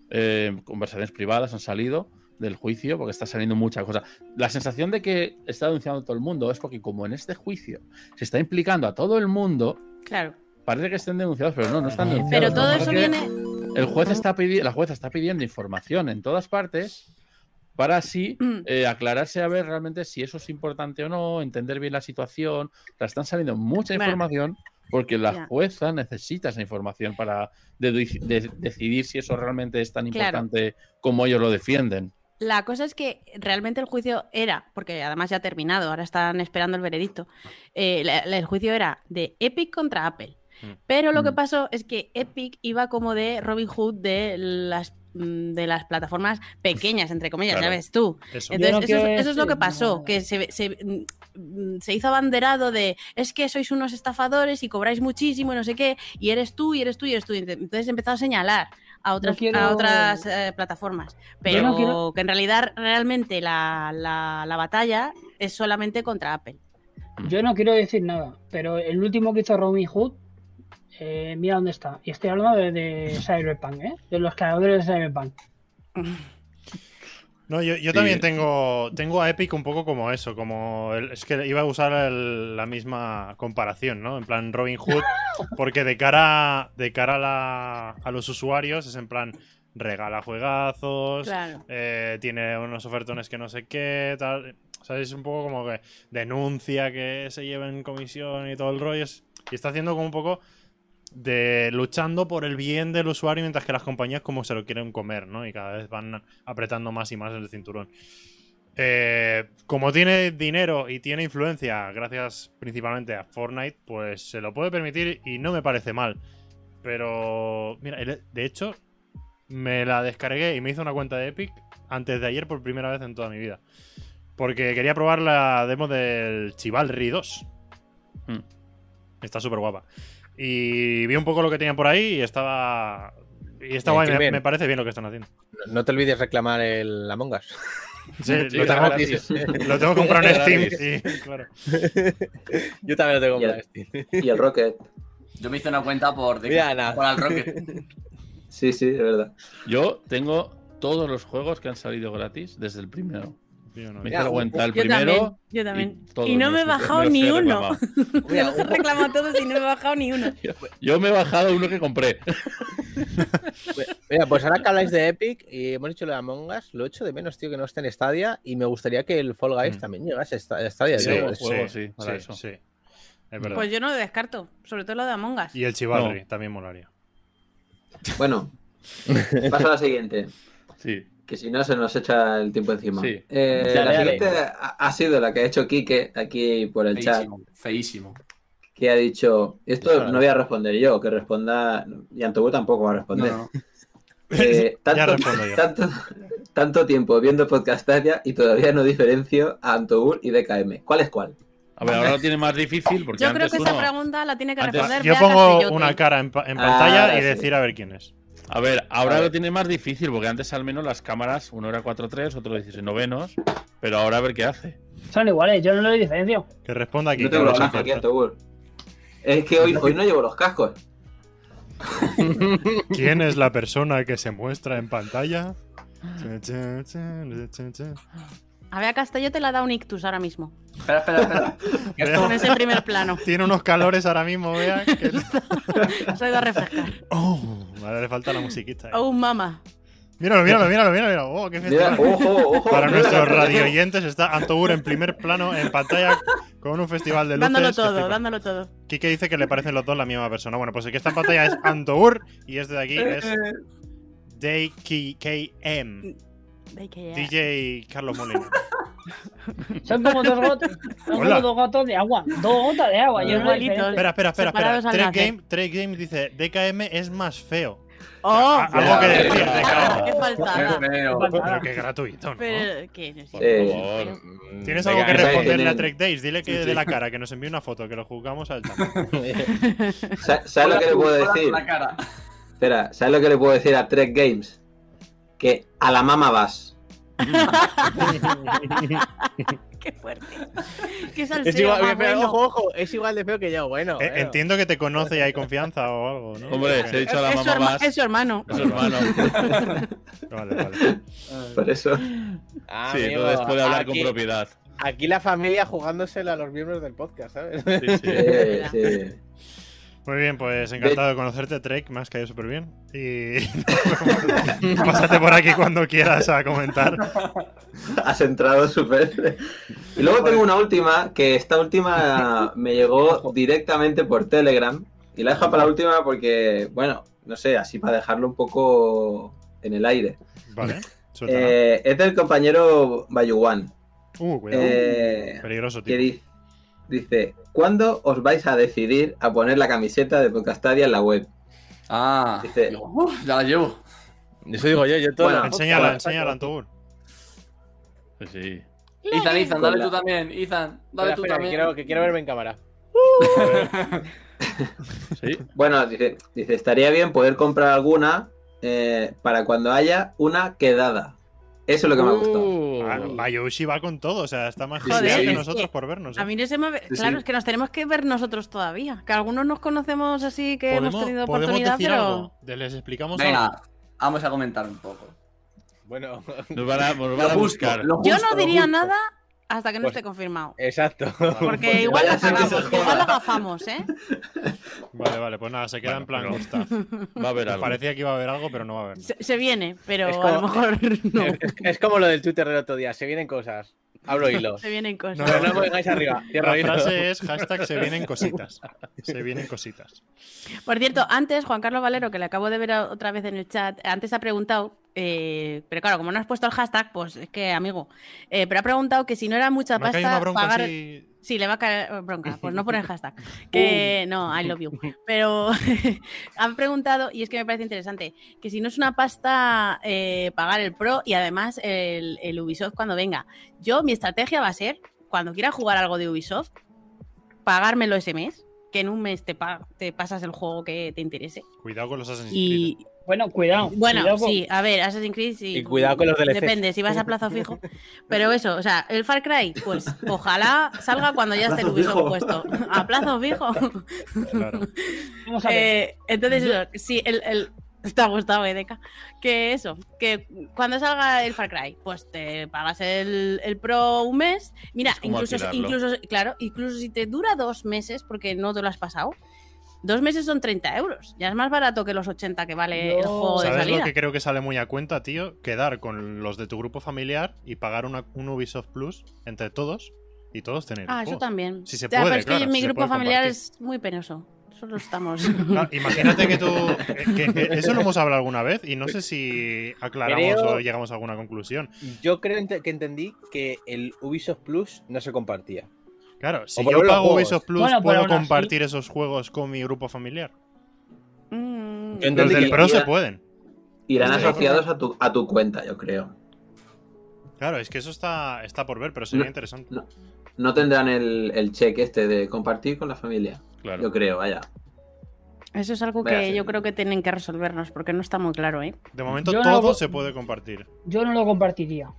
Eh, conversaciones privadas han salido del juicio porque está saliendo mucha cosa. La sensación de que está denunciando todo el mundo es porque como en este juicio se está implicando a todo el mundo, Claro. parece que estén denunciados, pero no, no están denunciados. Pero todo eso viene. El juez está pidi- la jueza está pidiendo información en todas partes para así Mm. eh, aclararse a ver realmente si eso es importante o no, entender bien la situación. O sea, están saliendo mucha Bueno. información porque la Ya. jueza necesita esa información para de- decidir si eso realmente es tan Claro. importante como ellos lo defienden. La cosa es que realmente el juicio era, porque además ya ha terminado, ahora están esperando el veredicto. eh, la- la- el juicio era de Epic contra Apple. Mm. Pero lo que Mm. pasó es que Epic iba como de Robin Hood de las mm, de las plataformas pequeñas, entre comillas, Claro. ya ves tú. Eso. Entonces, no eso, quiero es- eso es lo que pasó, que se, se, se hizo abanderado de es que sois unos estafadores y cobráis muchísimo y no sé qué, y eres tú, y eres tú, y eres tú. Y Entonces empezó a señalar a otras, quiero- a otras eh, plataformas. Pero no quiero- que en realidad realmente la, la- la batalla es solamente contra Apple. Yo no quiero decir nada, pero el último que hizo Robin Hood, eh, mira dónde está. Y estoy hablando de, de Cyberpunk, ¿eh? De los creadores de Cyberpunk. [LAUGHS] No, yo, yo también tengo, tengo a Epic un poco como eso, como el- es que iba a usar el- la misma comparación, ¿no? En plan Robin Hood, [LAUGHS] porque de cara, de cara a, la- a los usuarios es en plan regala juegazos, Claro. eh, tiene unos ofertones que no sé qué, tal. O sea, es un poco como que denuncia que se lleven comisión y todo el rollo. y está haciendo como un poco de luchando por el bien del usuario mientras que las compañías como se lo quieren comer, ¿no? Y cada vez van apretando más y más el cinturón. Eh, como tiene dinero y tiene influencia, gracias principalmente a Fortnite, pues se lo puede permitir y no me parece mal. Pero, mira, de hecho, me la descargué y me hice una cuenta de Epic antes de ayer por primera vez en toda mi vida. Porque quería probar la demo del Chivalry 2. Mm. Está súper guapa. Y vi un poco lo que tenían por ahí y estaba. Y guay, qué me, parece bien lo que están haciendo. No, no te olvides reclamar el Among Us. Sí, [LAUGHS] Sí, lo, tengo, gratis. lo tengo comprado en Steam. y, claro. Yo también lo tengo Ya. para Steam. Y el Rocket. Yo me hice una cuenta por, de, Mira, por al Rocket. [LAUGHS] Sí, sí, es verdad. Yo tengo todos los juegos que han salido gratis desde el primero. Yo no- Me hice cuenta el Yo primero. también, yo también. Y no me he bajado ni uno. Me los he reclamado todos y no me he bajado ni uno. [LAUGHS] Yo me he bajado uno que compré. [LAUGHS] Mira, pues ahora que habláis de Epic y hemos dicho lo de Among Us, lo echo de menos, tío, que no esté en Stadia y me gustaría que el Fall Guys Mm. también llegase a Sta- a Stadia. Sí, tío. sí. juego, sí, para eso. sí. Es verdad. Pues yo no lo descarto, sobre todo lo de Among Us. Y el Chivalry también molaría. Bueno, [LAUGHS] paso a la siguiente. Sí. Que si no se nos echa el tiempo encima. Sí. Eh, Dale, la siguiente ha, ha sido la que ha hecho Quique aquí por el chat. Feísimo. Que ha dicho: Esto Eso, no voy a responder yo, que responda. Y Antobu tampoco va a responder. No, no. Eh, [LAUGHS] Ya tanto, respondo yo. tanto, tanto tiempo viendo Podcastaria y todavía no diferencio a Antobur y DKM. ¿Cuál es cuál? A ver, ahora lo tiene más difícil porque Yo creo que esa pregunta la tiene que Antes- responder Yo pongo una cara en, pa- en Ah, pantalla y sí. decir a ver quién es. A ver, ahora A ver. lo tiene más difícil porque antes al menos las cámaras, uno era 4.3, otro 16 novenos, pero ahora a ver qué hace. Son iguales, yo no lo diferencio. Que responda aquí. No tengo los cascos aquí. Es que hoy, hoy no llevo los cascos. [LAUGHS] ¿Quién es la persona que se muestra en pantalla? A Bea Castellote le ha dado un ictus ahora mismo. Espera, espera, espera. [LAUGHS] Esto- Con ese primer plano. Tiene unos calores ahora mismo, vea. [LAUGHS] Que... Se ha ido a refrescar. Oh, vale, le falta la musiquita. eh. Oh, mamá. Míralo, míralo, míralo, míralo. Oh, qué Mira, festival. ojo, ojo. Para nuestros radio oyentes está Antobur en primer plano en pantalla con un festival de luces. Dándolo todo, dándolo todo. Kike dice que le parecen los dos la misma persona. Bueno, pues el que está en pantalla es Antobur y este de aquí es que ya. DJ Carlos Molina. [LAUGHS] Son como dos gotas, son como dos gotas de agua. Dos gotas de agua. Yo. Espera, espera, espera. espera. Nacer. Game, Trek Game dice DKM es más feo. ¡Oh! Algo que decir. DKM. ¡Qué faltada! Qué feo. Pero que gratuito, ¿no? Pero, ¿qué? No sé. ¿Tienes algo que responderle a Trek Days? Dile que Sí, sí. de la cara, que nos envíe una foto, que lo juzgamos al. [LAUGHS] Sa- ¿Sabes lo que le puedo decir? la cara. Espera, ¿sabes lo que le puedo decir a Trek Games? Que a la mama vas. [LAUGHS] ¡Qué fuerte! ¡Qué Es salseo igual, más pero, bueno! ojo, ojo, es igual de feo que yo, bueno. Eh, bueno. entiendo que te conoce y hay confianza o algo, ¿no? Hombre, se ha dicho a la Es su, mamá herma- más. es su hermano. Es su hermano. [LAUGHS] Vale, vale. Por eso. Ah, sí, amigo, entonces puede hablar con propiedad. Aquí la familia jugándosela a los miembros del podcast, ¿sabes? Sí, sí. Sí. [LAUGHS] Muy bien, pues encantado de conocerte, Trek. Me has caído súper bien. Y [LAUGHS] [LAUGHS] pásate por aquí cuando quieras a comentar. [LAUGHS] Has entrado súper. Y luego tengo una última, que esta última me llegó directamente por Telegram. Y la dejo para la última porque, bueno, no sé, así para dejarlo un poco en el aire. Vale. Eh, es del compañero Bayuwan. Uh, cuidado. Eh, Peligroso, que tío. di- dice, ¿cuándo os vais a decidir a poner la camiseta de Podcastadia en la web? Ah, Dice- digo, "Uf, ya la llevo. Eso digo yo, yo todo. Bueno, Enséñala, enséñala, Antur. Pues sí. Ethan, Ethan, dale tú también. Ethan, dale Espera, tú espera, que también. quiero, que quiero verme en cámara. [LAUGHS] Sí. Bueno, dice, dice, estaría bien poder comprar alguna eh, para cuando haya una quedada. Eso es lo que me ha gustado. Uh, Ah, va con todo, o sea, está más Joder, genial que es nosotros que por vernos. ¿eh? A mí no se me Sí, Claro, sí. es que nos tenemos que ver nosotros todavía. Que algunos nos conocemos así que hemos ¿Podemos, tenido podemos oportunidad, decir pero. algo? Les explicamos algo. Venga, vamos a comentar un poco. Bueno, [LAUGHS] Nos van a, nos van Lo a justo, buscar. lo Yo justo, no diría justo. nada hasta que no Pues- esté confirmado. exacto. Porque igual que cagamos, se joda. igual la gafamos, ¿eh? Vale, vale, pues nada, se queda Bueno, en plan Gustav. [LAUGHS] Va a haber algo. Parecía que iba a haber algo, pero no va a haber. Se, se viene, pero a lo mejor [LAUGHS] no. es, es como lo del Twitter del otro día. Se vienen cosas. Hablo hilos. Se vienen cosas. No, no me vengáis arriba. Cierro La hilo. frase es hashtag se vienen [LAUGHS] cositas. Se vienen cositas. Por cierto, antes Juan Carlos Valero, que le acabo de ver otra vez en el chat, antes ha preguntado, eh, pero claro, como no has puesto el hashtag, pues es que amigo, eh, pero ha preguntado que si no era mucha Me pasta bronca pagar... así. Sí, le va a caer eh, bronca, pues no poner hashtag. [LAUGHS] Que no, I love you. [LAUGHS] Pero [LAUGHS] han preguntado, y es que me parece interesante, que si no es una pasta eh, pagar el Pro y además el, el Ubisoft cuando venga. Yo, mi estrategia va a ser, cuando quiera jugar algo de Ubisoft, pagármelo ese mes, que en un mes te, pa- te pasas el juego que te interese. Cuidado con los Assassin's Creed. Y Bueno, cuidado. bueno, cuidado con- sí, a ver, Assassin's Creed sí. Y cuidado con los DLCs. Depende, si vas a plazo fijo. Pero eso, o sea, el Far Cry, pues ojalá salga cuando ya esté el Ubisoft fijo. puesto. A plazo fijo. Claro. Vamos a ver. Eh, entonces, eso, sí, el, el- Te ha gustado, Edeka. Que eso, que cuando salga el Far Cry, pues te pagas el, el Pro un mes. Mira, incluso, alquilarlo. incluso, claro, incluso si te dura dos meses, porque no te lo has pasado, dos meses son 30 euros. Ya es más barato que los 80 que vale el juego de ¿Sabes salida. lo que creo que sale muy a cuenta, tío? Quedar con los de tu grupo familiar y pagar una- un Ubisoft Plus entre todos y todos tener. Ah, eso también. Si se Ya, puede, pero es que mi si grupo familiar compartir. es muy penoso. Solo [LAUGHS] estamos. Imagínate que tú. que- que eso lo hemos hablado alguna vez y no sé si aclaramos Creo- o llegamos a alguna conclusión. Yo creo que entendí que el Ubisoft Plus no se compartía. Claro, si yo pago. Ubisoft Plus, Bueno, ¿puedo así- compartir esos juegos con mi grupo familiar? Mm, Yo Los del Pro se pueden. Irán Sí, asociados a tu, a tu cuenta, yo creo. Claro, es que eso está, está por ver, pero sería No. interesante. No, no tendrán el, el check este de compartir con la familia. Claro. Yo creo, vaya. Eso es algo Vaya, que sí. yo creo que tienen que resolvernos porque no está muy claro, ¿eh? De momento Yo no todo lo- se puede compartir. Yo no lo compartiría.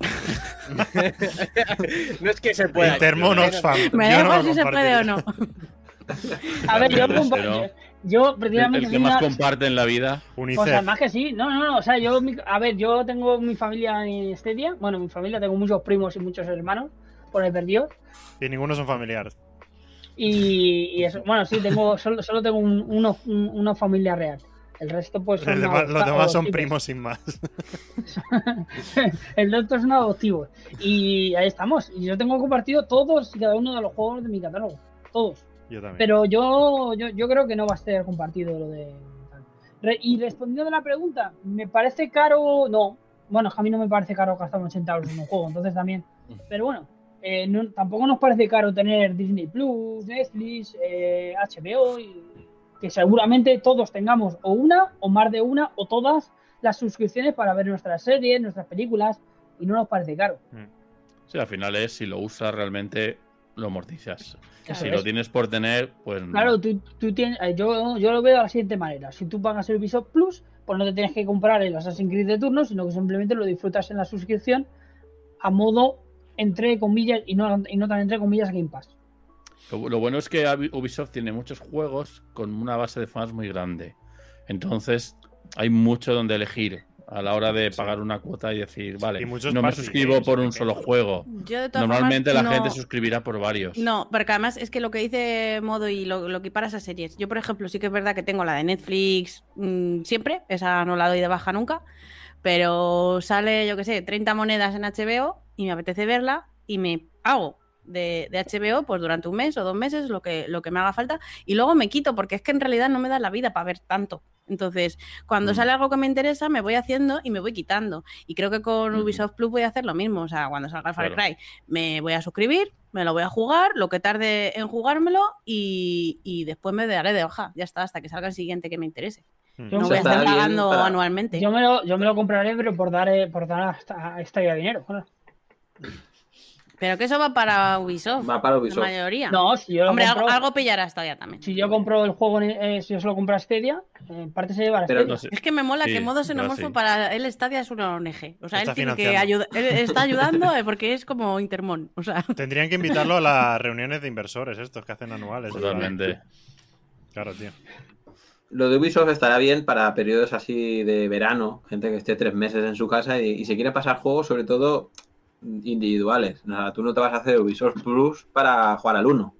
[LAUGHS] no es que se pueda. Me da igual si se puede o no. A ver, yo, Pero compa- no. yo El, precisamente el que más comparte en la vida. Pues UNICEF. además que sí, no, no, no, o sea, yo, a ver, yo tengo mi familia en Stadia, bueno, mi familia, tengo muchos primos y muchos hermanos, por el perdido, Y ninguno son familiares. y, y eso, bueno, sí, tengo, solo, solo tengo un- uno, un- una familia real, el resto pues son demás- los demás son primos sin más. [LAUGHS] el resto son adoptivos, y ahí estamos, y yo tengo compartido todos y cada uno de los juegos de mi catálogo, todos. Yo también. Pero yo, yo, yo creo que no va a ser compartido lo de. Y respondiendo a la pregunta, ¿me parece caro? No. Bueno, a mí no me parece caro gastar 80 euros en un juego, entonces también. Pero bueno, eh, no- tampoco nos parece caro tener Disney Plus, Netflix, eh, HBO, y que seguramente todos tengamos o una, o más de una, o todas las suscripciones para ver nuestras series, nuestras películas, y no nos parece caro. Sí, al final es si lo usas realmente lo amortizas. Claro. si lo tienes por tener, pues no. Claro, tú, tú tienes, eh, yo, yo lo veo de la siguiente manera. Si tú pagas el Ubisoft Plus, pues no te tienes que comprar el Assassin's Creed de turno, sino que simplemente lo disfrutas en la suscripción a modo entre comillas y no, y no tan entre comillas Game Pass. Lo, lo bueno es que Ubisoft tiene muchos juegos con una base de fans muy grande. Entonces, hay mucho donde elegir a la hora de pagar una cuota y decir, vale, Y no me suscribo games por un solo juego. Yo de todas Normalmente formas, la no- gente suscribirá por varios. No, porque además es que lo que dice Modo y lo, lo que para esas series. Yo, por ejemplo, sí que es verdad que tengo la de Netflix mm, siempre, esa no la doy de baja nunca, pero sale, yo qué sé, 30 monedas en HBO y me apetece verla y me hago de, de HBO pues durante un mes o dos meses, lo que, lo que me haga falta, y luego me quito, porque es que en realidad no me da la vida para ver tanto. Entonces, cuando Mm. sale algo que me interesa, me voy haciendo y me voy quitando. Y creo que con Ujú. Ubisoft Plus voy a hacer lo mismo. O sea, cuando salga Far Claro. Cry, me voy a suscribir, me lo voy a jugar, lo que tarde en jugármelo y, y después me daré de hoja. Ya está, hasta que salga el siguiente que me interese. Yo, No voy a estar pagando para- anualmente. yo me lo, yo me lo compraré, pero por dar, eh, por dar a esta, dinero. claro. Pero que eso va para Ubisoft. Va para La Ubisoft. mayoría. No, si yo lo Hombre, algo, compro, algo pillará Stadia también. si yo compro el juego, eh, si yo se lo compro a Stadia, en parte se lleva a Pero Stadia. No sé. Es que me mola Sí, que modo xenomorfo sí. para él Stadia es una ONG. O sea, él Está tiene que ayudar. Él está ayudando eh, porque es como Intermon. O sea, Tendrían que invitarlo a las reuniones de inversores, estos que hacen anuales. Totalmente. Claro, tío. Lo de Ubisoft estará bien para periodos así de verano, gente que esté tres meses en su casa y, y se quiere pasar juegos, sobre todo individuales. O sea, tú no te vas a hacer Ubisoft Plus para jugar al 1.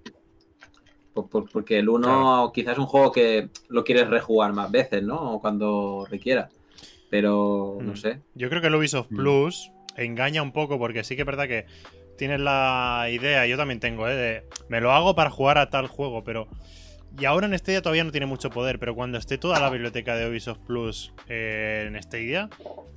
Por- por- porque el 1 Claro. quizás es un juego que lo quieres rejugar más veces, ¿no? O cuando requiera. Pero no Mm. sé. Yo creo que el Ubisoft Mm. Plus engaña un poco porque sí que es verdad que tienes la idea, yo también tengo, ¿eh? de me lo hago para jugar a tal juego, pero... Y ahora en Stadia todavía no tiene mucho poder, pero cuando esté toda la biblioteca de Ubisoft Plus eh, en Stadia,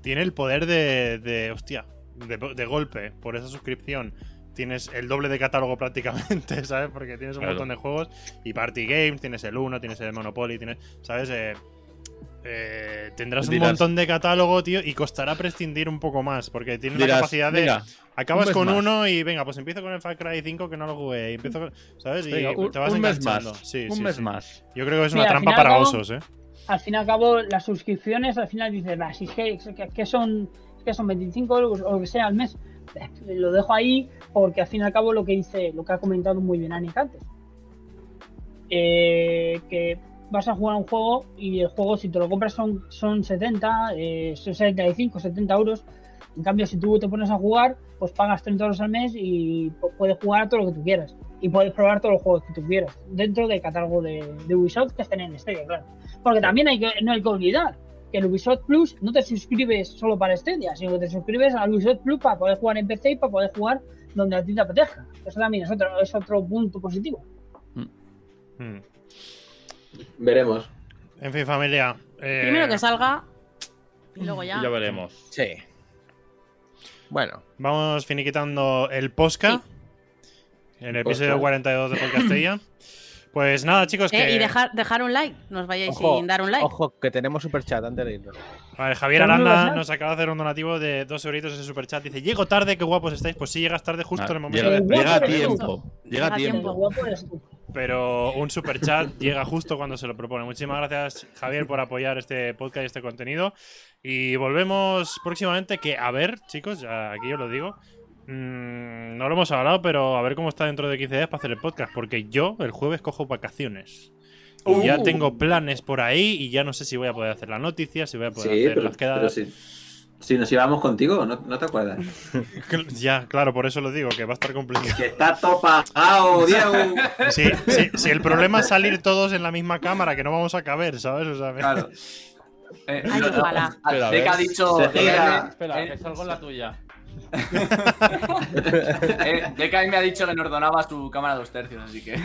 tiene el poder de... de hostia, de, de golpe, por esa suscripción. Tienes el doble de catálogo prácticamente, [LAUGHS] ¿sabes? Porque tienes un Claro. montón de juegos y Party Games, tienes el 1, tienes el Monopoly, tienes, ¿sabes? Eh, eh, tendrás un Dirás- montón de catálogo, tío, y costará prescindir un poco más, porque tienes la Dirás, capacidad de... venga, acabas un con más. uno y venga, pues empiezo con el Far Cry 5 que no lo jugué, y empiezo con- ¿sabes? Y venga, un, te vas un mes más. Sí, un sí, mes sí. más. Yo creo que es Mira, una trampa para acabo- osos, ¿eh? Al fin y al cabo, las suscripciones, al final dices, "Bah, si es que, que- que son, que son 25 euros o lo que sea al mes. [LAUGHS] Lo dejo ahí porque al fin y al cabo lo que dice, lo que ha comentado muy bien Anik antes. Eh, que vas a jugar un juego y el juego si te lo compras son, son 70, eh, son 75, 70 euros. En cambio, si tú te pones a jugar, pues pagas 30 euros al mes y pu- puedes jugar todo lo que tú quieras. Y puedes probar todos los juegos que tú quieras. Dentro del catálogo de, de Ubisoft que estén en Stadia, claro. Porque también hay no hay que olvidar que el Ubisoft Plus no te suscribes solo para Stadia, sino que te suscribes al Ubisoft Plus para poder jugar en PC y para poder jugar donde a ti te apetezca. Eso también es otro, es otro punto positivo. Mm. Veremos. En fin, familia. eh, primero que salga y luego ya. Ya veremos. Sí. Bueno, Vamos finiquitando el posca. En el episodio Posca. 42 de Podcastilla. Pues nada, chicos, que... Eh, y dejar, dejar un like. No os vayáis ojo, sin dar un like. ojo, que tenemos superchat antes de irnos. Vale, Javier ¿Tenemos Aranda nos acaba de hacer un donativo de dos euritos en superchat. Dice, llego tarde, qué guapos estáis. Pues sí, llegas tarde justo Ah, en el momento llega, de... llega a tiempo. Llega a tiempo. pero un super chat [LAUGHS] llega justo cuando se lo propone. Muchísimas gracias, Javier, por apoyar este podcast y este contenido. Y volvemos próximamente. Que a ver, chicos, ya aquí os lo digo. Mm, no lo hemos hablado, pero a ver cómo está dentro de 15 días para hacer el podcast. Porque yo el jueves cojo vacaciones. Y ya Uh. tengo planes por ahí y ya no sé si voy a poder hacer la noticia, si voy a poder Sí, hacer pero, las pero quedadas. si, si nos íbamos contigo, ¿no, no te acuerdas? [LAUGHS] Ya, claro, por eso lo digo, que va a estar complicado. Que está todo pagado, Diego. [LAUGHS] Sí, sí, sí, el problema es salir todos en la misma cámara, que no vamos a caber, ¿sabes? O sea, me- Claro. Eh, Ay, no, no. Espera, ha dicho. Espera, eh, que salgo en la tuya. Eh, me ha dicho que nos donaba su cámara dos tercios, así que.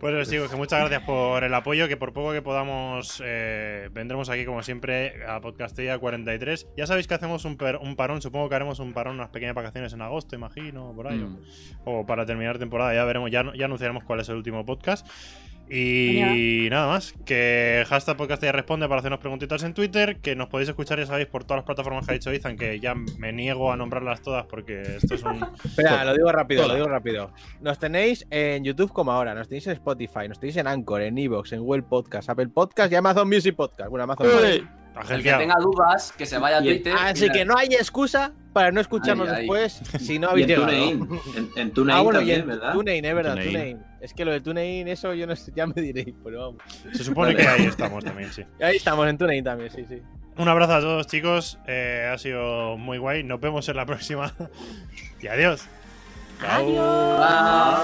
Pues os digo que muchas gracias por el apoyo, que por poco que podamos eh, vendremos aquí como siempre a Podcastilla 43. Ya sabéis que hacemos un, per- un parón, supongo que haremos un parón, unas pequeñas vacaciones en agosto, imagino, por ahí. Mm. O para terminar temporada, ya veremos, ya, ya anunciaremos cuál es el último podcast. Y nada más, que hashtag podcast ya responde para hacernos preguntitas en Twitter, que nos podéis escuchar, ya sabéis, por todas las plataformas que ha dicho Ethan, que ya me niego a nombrarlas todas porque esto es un... [LAUGHS] Espera, lo digo rápido, Toda. lo digo rápido. Nos tenéis en YouTube como ahora, nos tenéis en Spotify, nos tenéis en Anchor, en Evox, en Google Podcast, Apple Podcast y Amazon Music Podcast. Bueno, Amazon. Music. El que tenga dudas, que se vaya a Twitter. Así y que no hay excusa para no escucharnos Ahí, ahí. después [LAUGHS] si no habéis en llegado. TuneIn. En, en TuneIn Ah, bueno, también, en ¿verdad? TuneIn, es verdad, TuneIn. TuneIn. Es que lo de TuneIn, eso yo no sé, ya me diréis, pero vamos. Se supone Vale. que ahí estamos también, sí. Ahí estamos en TuneIn también, sí, sí. Un abrazo a todos, chicos. Eh, ha sido muy guay. Nos vemos en la próxima. [LAUGHS] y adiós. Adiós. Ah.